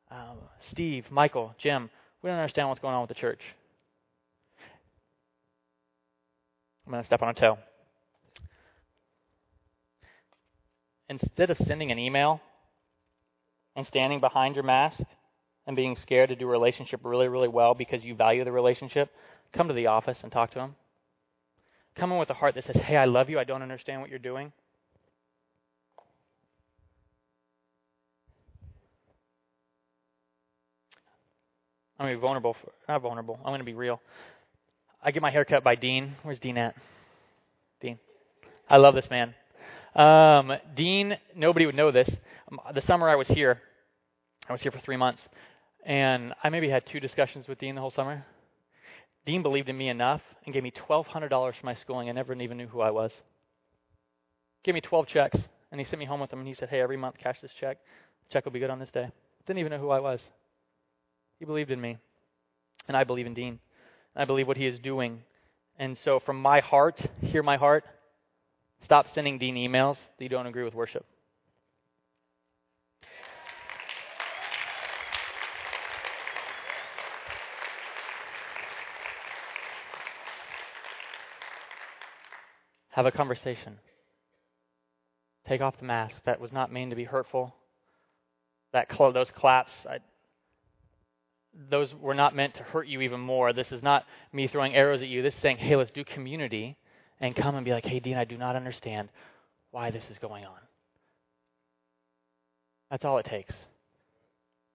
Um, Steve, Michael, Jim, we don't understand what's going on with the church. I'm going to step on a toe. Instead of sending an email and standing behind your mask and being scared to do a relationship really, really well because you value the relationship, come to the office and talk to them. Come in with a heart that says, Hey, I love you. I don't understand what you're doing. I'm going to be vulnerable. For, not vulnerable. I'm going to be real. I get my hair cut by Dean. Where's Dean at? Dean. I love this man. Um, Dean, nobody would know this. Um, the summer I was here, I was here for three months, and I maybe had two discussions with Dean the whole summer. Dean believed in me enough and gave me $1,200 for my schooling. I never even knew who I was. Gave me 12 checks, and he sent me home with them, and he said, Hey, every month, cash this check. The check will be good on this day. Didn't even know who I was. He believed in me, and I believe in Dean. I believe what he is doing. And so, from my heart, hear my heart, stop sending Dean emails that you don't agree with worship. Have a conversation. Take off the mask. That was not meant to be hurtful. That cl- those claps, I, those were not meant to hurt you even more. This is not me throwing arrows at you. This is saying, hey, let's do community and come and be like, hey, Dean, I do not understand why this is going on. That's all it takes.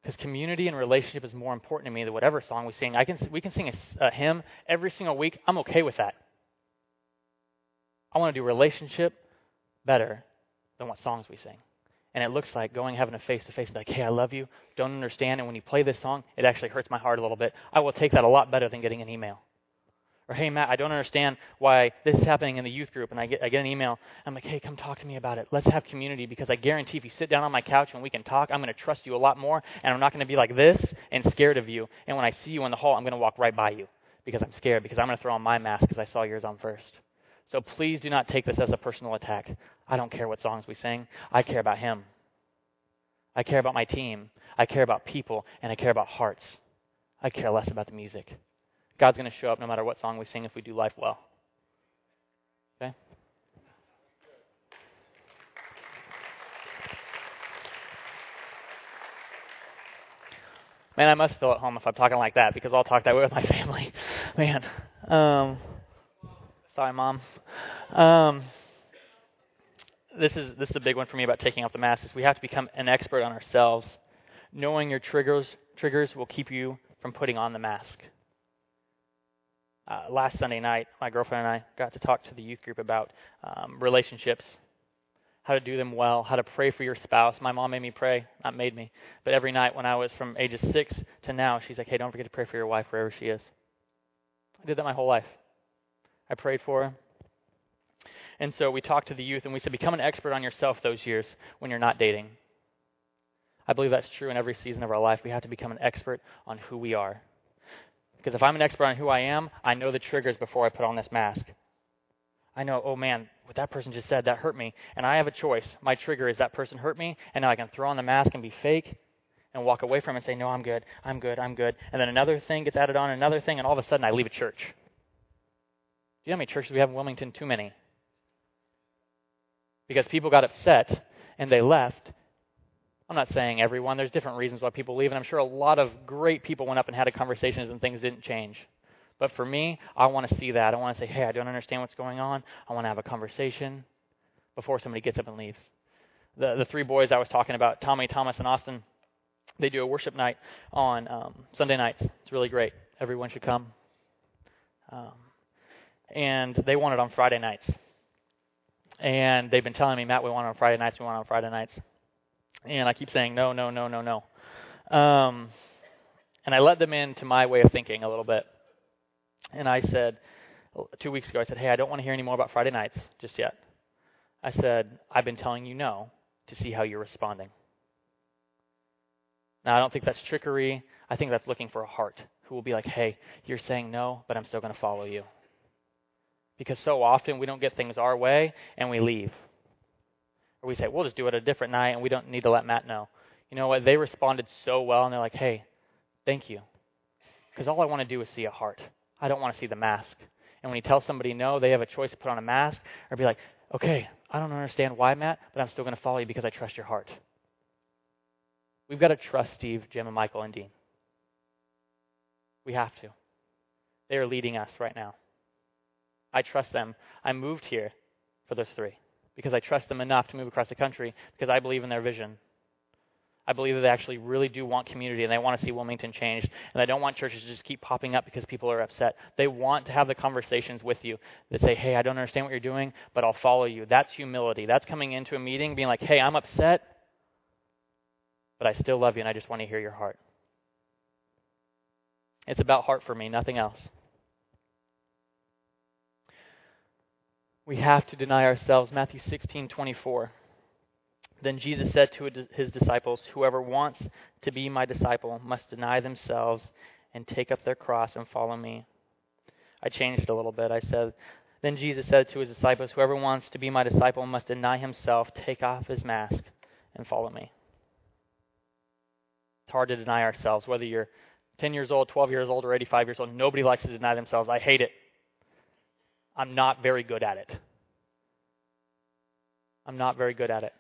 Because community and relationship is more important to me than whatever song we sing. I can, we can sing a, a hymn every single week. I'm okay with that. I want to do relationship better than what songs we sing. And it looks like going having a face to face like, hey, I love you, don't understand, and when you play this song, it actually hurts my heart a little bit. I will take that a lot better than getting an email. Or hey Matt, I don't understand why this is happening in the youth group, and I get I get an email. I'm like, hey, come talk to me about it. Let's have community because I guarantee if you sit down on my couch and we can talk, I'm going to trust you a lot more, and I'm not going to be like this and scared of you. And when I see you in the hall, I'm going to walk right by you because I'm scared because I'm going to throw on my mask because I saw yours on first. So please do not take this as a personal attack. I don't care what songs we sing. I care about Him. I care about my team. I care about people, and I care about hearts. I care less about the music. God's going to show up no matter what song we sing if we do life well. Okay? Man, I must feel at home if I'm talking like that because I'll talk that way with my family. Man. Um, sorry, Mom. Um, this is this is a big one for me about taking off the mask. Is we have to become an expert on ourselves. Knowing your triggers triggers will keep you from putting on the mask. Uh, last Sunday night, my girlfriend and I got to talk to the youth group about um, relationships, how to do them well, how to pray for your spouse. My mom made me pray, not made me, but every night when I was from ages six to now, she's like, "Hey, don't forget to pray for your wife wherever she is." I did that my whole life. I prayed for. And so we talked to the youth and we said, become an expert on yourself those years when you're not dating. I believe that's true in every season of our life. We have to become an expert on who we are. Because if I'm an expert on who I am, I know the triggers before I put on this mask. I know, oh man, what that person just said, that hurt me. And I have a choice. My trigger is that person hurt me, and now I can throw on the mask and be fake and walk away from it and say, no, I'm good, I'm good, I'm good. And then another thing gets added on, another thing, and all of a sudden I leave a church. Do you know how many churches we have in Wilmington? Too many because people got upset and they left. I'm not saying everyone, there's different reasons why people leave, and I'm sure a lot of great people went up and had a conversations and things didn't change. But for me, I want to see that. I want to say, hey, I don't understand what's going on. I want to have a conversation before somebody gets up and leaves. The, the three boys I was talking about, Tommy, Thomas, and Austin, they do a worship night on um, Sunday nights. It's really great. Everyone should come. Um, and they want it on Friday nights. And they've been telling me, Matt, we want it on Friday nights. We want it on Friday nights. And I keep saying, no, no, no, no, no. Um, and I let them into my way of thinking a little bit. And I said, two weeks ago, I said, hey, I don't want to hear any more about Friday nights just yet. I said, I've been telling you no to see how you're responding. Now, I don't think that's trickery. I think that's looking for a heart who will be like, hey, you're saying no, but I'm still going to follow you. Because so often we don't get things our way and we leave. Or we say, we'll just do it a different night and we don't need to let Matt know. You know what? They responded so well and they're like, hey, thank you. Because all I want to do is see a heart. I don't want to see the mask. And when you tell somebody no, they have a choice to put on a mask or be like, okay, I don't understand why, Matt, but I'm still going to follow you because I trust your heart. We've got to trust Steve, Jim, and Michael and Dean. We have to. They are leading us right now. I trust them. I moved here for those three because I trust them enough to move across the country because I believe in their vision. I believe that they actually really do want community and they want to see Wilmington changed. And they don't want churches to just keep popping up because people are upset. They want to have the conversations with you that say, hey, I don't understand what you're doing, but I'll follow you. That's humility. That's coming into a meeting being like, hey, I'm upset, but I still love you and I just want to hear your heart. It's about heart for me, nothing else. We have to deny ourselves. Matthew 16, 24. Then Jesus said to his disciples, Whoever wants to be my disciple must deny themselves and take up their cross and follow me. I changed it a little bit. I said, Then Jesus said to his disciples, Whoever wants to be my disciple must deny himself, take off his mask, and follow me. It's hard to deny ourselves, whether you're 10 years old, 12 years old, or 85 years old. Nobody likes to deny themselves. I hate it. I'm not very good at it. I'm not very good at it.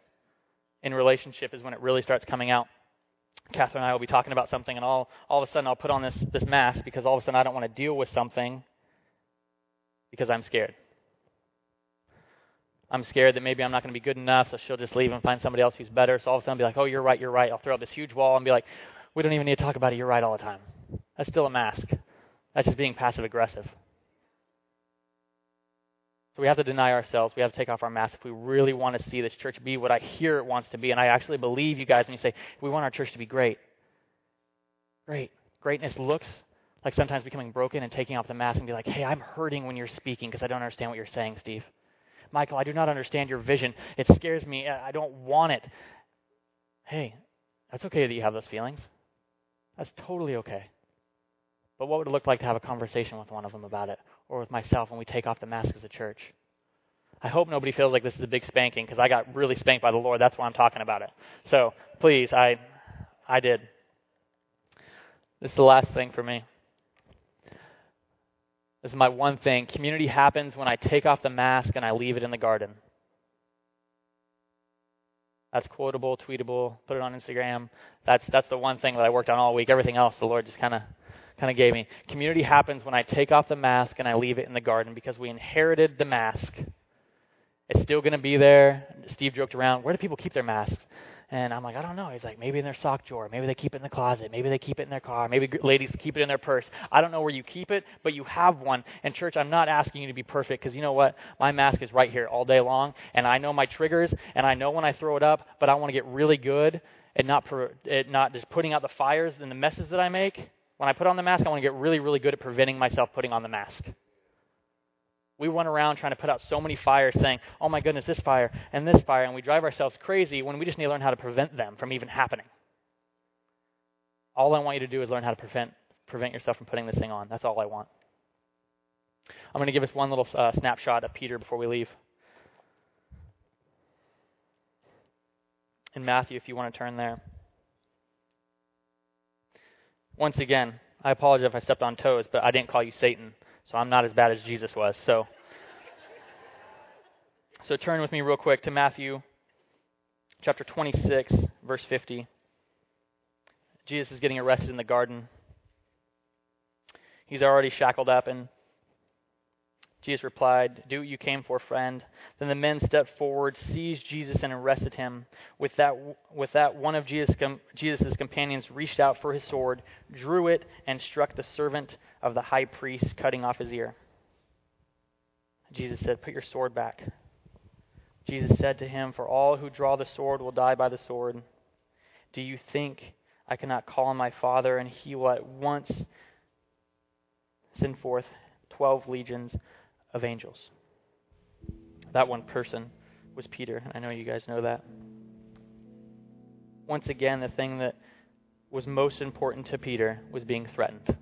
In relationship is when it really starts coming out. Catherine and I will be talking about something, and all, all of a sudden I'll put on this, this mask because all of a sudden I don't want to deal with something because I'm scared. I'm scared that maybe I'm not going to be good enough, so she'll just leave and find somebody else who's better. So all of a sudden I'll be like, oh, you're right, you're right. I'll throw up this huge wall and be like, we don't even need to talk about it. You're right all the time. That's still a mask. That's just being passive aggressive. So we have to deny ourselves. We have to take off our mask if we really want to see this church be what I hear it wants to be. And I actually believe you guys when you say, we want our church to be great. Great. Greatness looks like sometimes becoming broken and taking off the mask and be like, hey, I'm hurting when you're speaking because I don't understand what you're saying, Steve. Michael, I do not understand your vision. It scares me. I don't want it. Hey, that's okay that you have those feelings. That's totally okay. But what would it look like to have a conversation with one of them about it? Or with myself when we take off the mask as a church? I hope nobody feels like this is a big spanking because I got really spanked by the Lord. That's why I'm talking about it. So please, I, I did. This is the last thing for me. This is my one thing. Community happens when I take off the mask and I leave it in the garden. That's quotable, tweetable, put it on Instagram. That's that's the one thing that I worked on all week. Everything else the Lord just kind of kind of gave me. Community happens when I take off the mask and I leave it in the garden because we inherited the mask. It's still going to be there. Steve joked around, where do people keep their masks? And I'm like, I don't know. He's like, maybe in their sock drawer. Maybe they keep it in the closet. Maybe they keep it in their car. Maybe ladies keep it in their purse. I don't know where you keep it, but you have one. And church, I'm not asking you to be perfect because you know what? My mask is right here all day long, and I know my triggers, and I know when I throw it up, but I want to get really good at not, at not just putting out the fires and the messes that I make. When I put on the mask, I want to get really, really good at preventing myself putting on the mask. We run around trying to put out so many fires saying, oh my goodness, this fire and this fire, and we drive ourselves crazy when we just need to learn how to prevent them from even happening. All I want you to do is learn how to prevent, prevent yourself from putting this thing on. That's all I want. I'm going to give us one little uh, snapshot of Peter before we leave. In Matthew, if you want to turn there. Once again, I apologize if I stepped on toes, but I didn't call you Satan. So I'm not as bad as Jesus was. So, so turn with me real quick to Matthew chapter 26, verse 50. Jesus is getting arrested in the garden. He's already shackled up, and Jesus replied, Do what you came for, friend. Then the men stepped forward, seized Jesus, and arrested him. With that, with that one of Jesus' Jesus's companions reached out for his sword, drew it, and struck the servant of the high priest, cutting off his ear. Jesus said, Put your sword back. Jesus said to him, For all who draw the sword will die by the sword. Do you think I cannot call on my Father, and he will at once send forth twelve legions of angels? That one person was Peter. I know you guys know that. Once again, the thing that was most important to Peter was being threatened.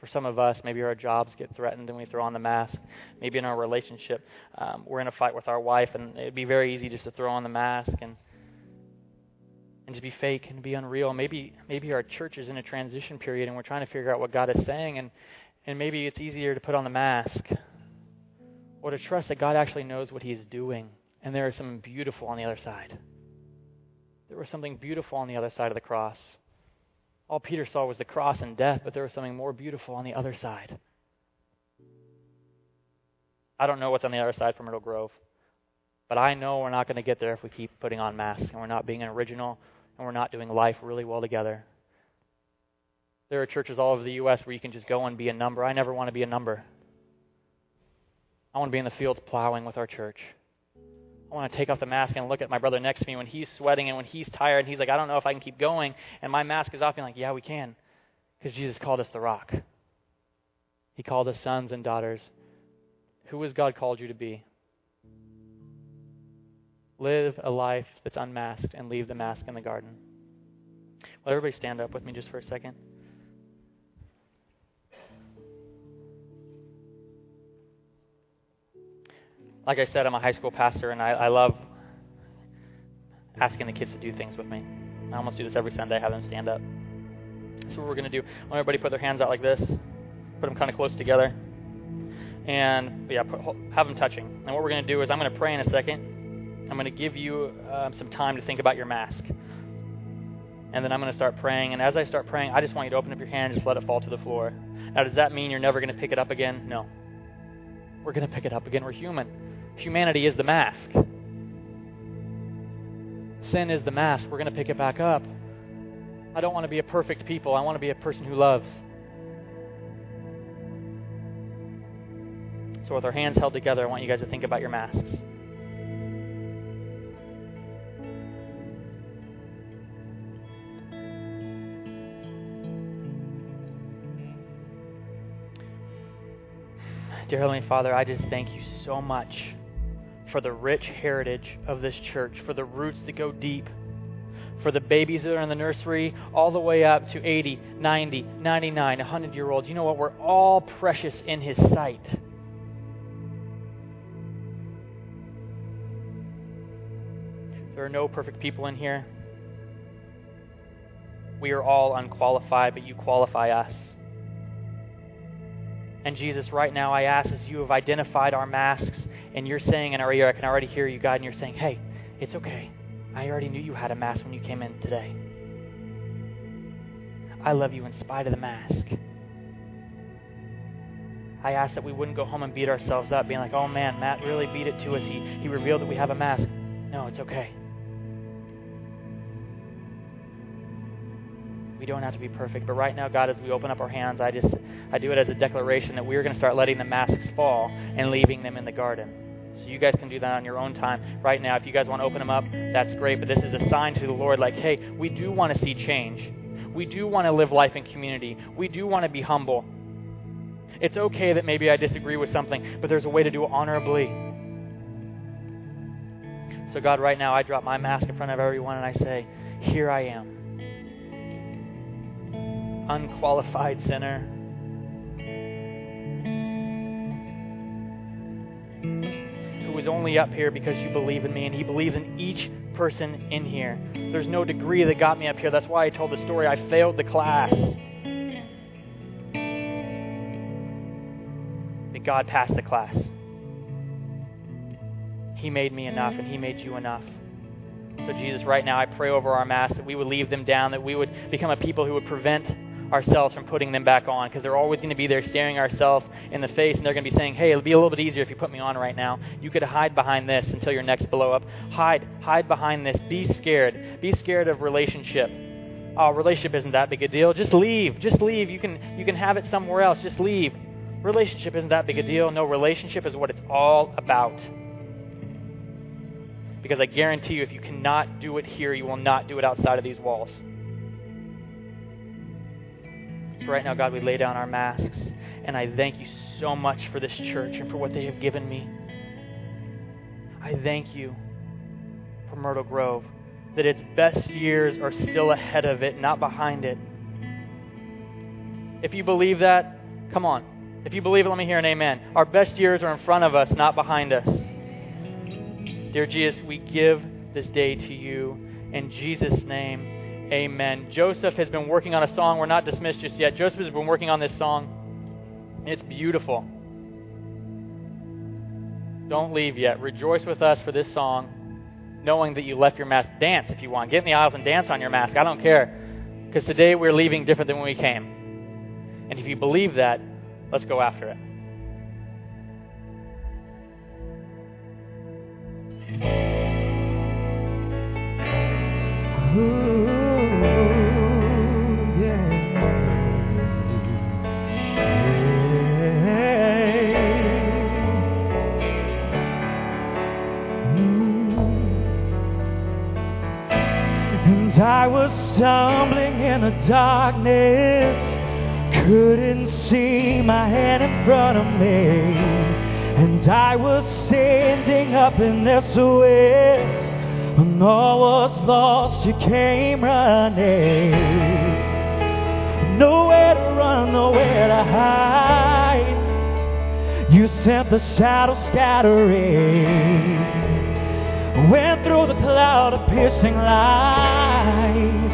For some of us, maybe our jobs get threatened and we throw on the mask. Maybe in our relationship, um, we're in a fight with our wife, and it'd be very easy just to throw on the mask and and to be fake and be unreal. Maybe maybe our church is in a transition period and we're trying to figure out what God is saying, and and maybe it's easier to put on the mask or to trust that God actually knows what He's doing, and there is something beautiful on the other side. There was something beautiful on the other side of the cross. All Peter saw was the cross and death, but there was something more beautiful on the other side. I don't know what's on the other side for Myrtle Grove, but I know we're not going to get there if we keep putting on masks and we're not being original and we're not doing life really well together. There are churches all over the U.S. where you can just go and be a number. I never want to be a number. I want to be in the fields plowing with our church. I want to take off the mask and look at my brother next to me when he's sweating and when he's tired and he's like, I don't know if I can keep going. And my mask is off, being like, Yeah, we can. Because Jesus called us the rock. He called us sons and daughters. Who has God called you to be? Live a life that's unmasked and leave the mask in the garden. Will everybody stand up with me just for a second? Like I said, I'm a high school pastor, and I, I love asking the kids to do things with me. I almost do this every Sunday, have them stand up. That's what we're going to do. I want everybody put their hands out like this, put them kind of close together, and yeah, put, have them touching. And what we're going to do is I'm going to pray in a second. I'm going to give you um, some time to think about your mask. And then I'm going to start praying. And as I start praying, I just want you to open up your hand and just let it fall to the floor. Now, does that mean you're never going to pick it up again? No. We're going to pick it up again. We're human. Humanity is the mask. Sin is the mask. We're going to pick it back up. I don't want to be a perfect people. I want to be a person who loves. So, with our hands held together, I want you guys to think about your masks. Dear Heavenly Father, I just thank you so much for the rich heritage of this church, for the roots that go deep, for the babies that are in the nursery, all the way up to 80, 90, 99, 100 year olds. You know what? We're all precious in His sight. There are no perfect people in here. We are all unqualified, but you qualify us. And Jesus, right now, I ask as you have identified our masks and you're saying in our ear, I can already hear you, God, and you're saying, hey, it's okay. I already knew you had a mask when you came in today. I love you in spite of the mask. I ask that we wouldn't go home and beat ourselves up, being like, oh man, Matt really beat it to us. He, he revealed that we have a mask. No, it's okay. We don't have to be perfect. But right now, God, as we open up our hands, I just I do it as a declaration that we're going to start letting the masks fall and leaving them in the garden. So you guys can do that on your own time right now. If you guys want to open them up, that's great. But this is a sign to the Lord like, hey, we do want to see change. We do want to live life in community. We do want to be humble. It's okay that maybe I disagree with something, but there's a way to do it honorably. So, God, right now, I drop my mask in front of everyone and I say, Here I am. Unqualified sinner was only up here because you believe in me, and He believes in each person in here. There's no degree that got me up here. That's why I told the story. I failed the class. But God passed the class. He made me enough, and He made you enough. So, Jesus, right now, I pray over our mass that we would leave them down, that we would become a people who would prevent ourselves from putting them back on because they're always going to be there staring ourselves in the face and they're going to be saying, hey, it'll be a little bit easier if you put me on right now. You could hide behind this until your next blow up. Hide, hide behind this. Be scared. Be scared of relationship. Oh, relationship isn't that big a deal. Just leave. Just leave. You can you can have it somewhere else. Just leave. Relationship isn't that big a deal. No, relationship is what it's all about. Because I guarantee you, if you cannot do it here, you will not do it outside of these walls. Right now, God, we lay down our masks, and I thank you so much for this church and for what they have given me. I thank you for Myrtle Grove, that its best years are still ahead of it, not behind it. If you believe that, come on. If you believe it, let me hear an amen. Our best years are in front of us, not behind us. Dear Jesus, we give this day to you. In Jesus' name, amen. Joseph has been working on a song. We're not dismissed just yet. Joseph has been working on this song. It's beautiful. Don't leave yet. Rejoice with us for this song, knowing that you left your mask. Dance if you want. Get in the aisles and dance on your mask. I don't care. Because today we're leaving different than when we came. And if you believe that, let's go after it. Ooh, And I was stumbling in the darkness, couldn't see my hand in front of me. And I was standing up in woods, when all was lost, you came running. Nowhere to run, nowhere to hide. You sent the shadows scattering. Went through the cloud of piercing light.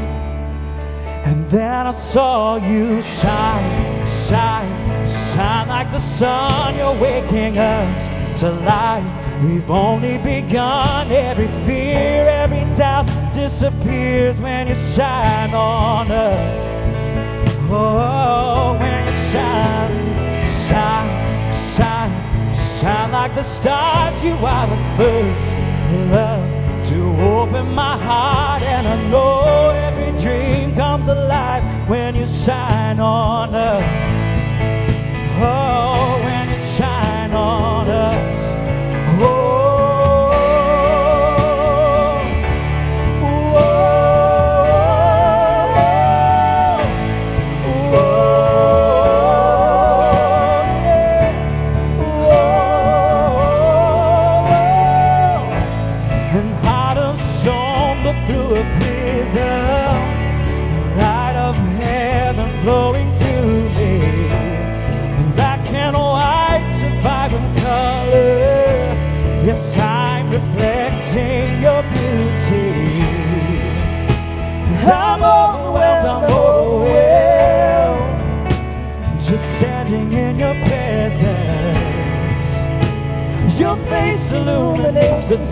And then I saw you shine, shine, shine like the sun. You're waking us to life. We've only begun. Every fear, every doubt disappears when you shine on us. Oh, when you shine, shine, shine, shine like the stars. You are the first love to open my heart, and I know every dream comes alive when you shine on us. Oh,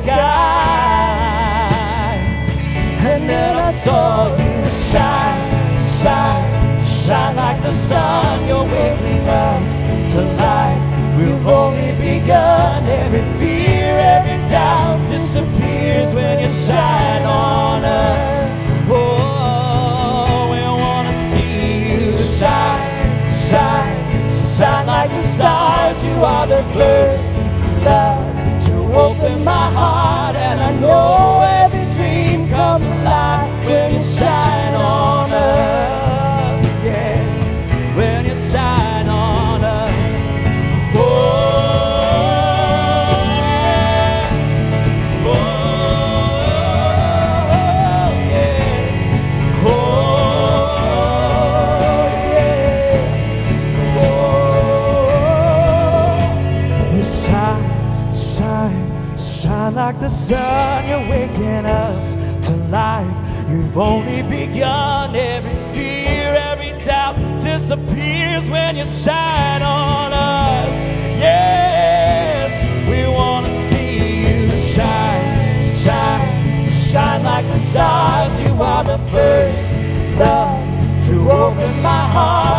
sky. And then I saw you shine, shine, shine like the sun. You're waking us to life. We've only begun. Every fear, every doubt disappears when you shine on us. Oh, we want You've only begun. Every fear, every doubt disappears when you shine on us. Yes, we want to see you shine, shine, shine like the stars. You are the first love to open my heart.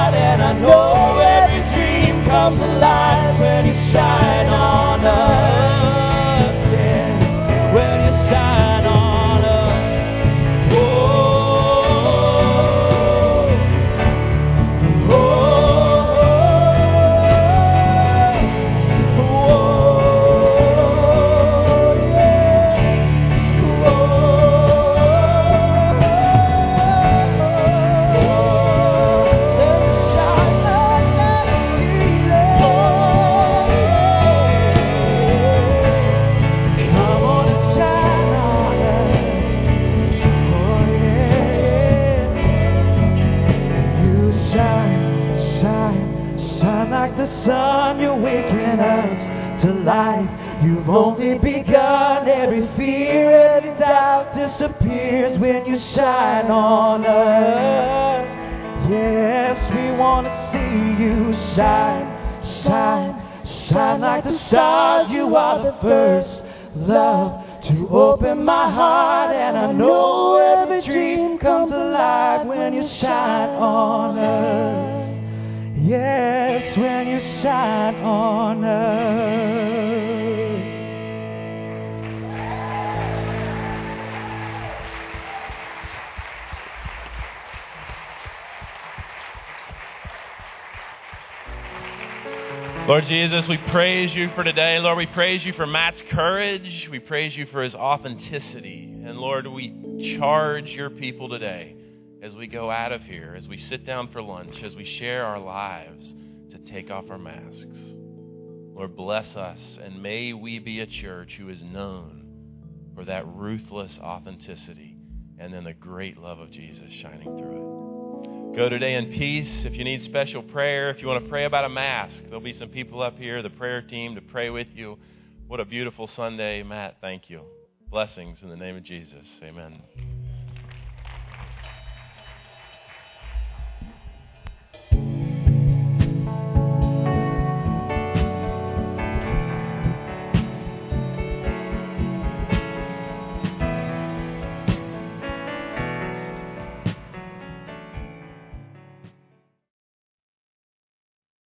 Shine, shine, shine like the stars. You are the first love to open my heart, and I know every dream comes alive when you shine on us. Yes, when you shine on us. Lord Jesus, we praise you for today. Lord, we praise you for Matt's courage. We praise you for his authenticity. And Lord, we charge your people today as we go out of here, as we sit down for lunch, as we share our lives, to take off our masks. Lord, bless us, and may we be a church who is known for that ruthless authenticity and then the great love of Jesus shining through it. Go today in peace. If you need special prayer, if you want to pray about a mask, there'll be some people up here, the prayer team, to pray with you. What a beautiful Sunday. Matt, thank you. Blessings in the name of Jesus. Amen.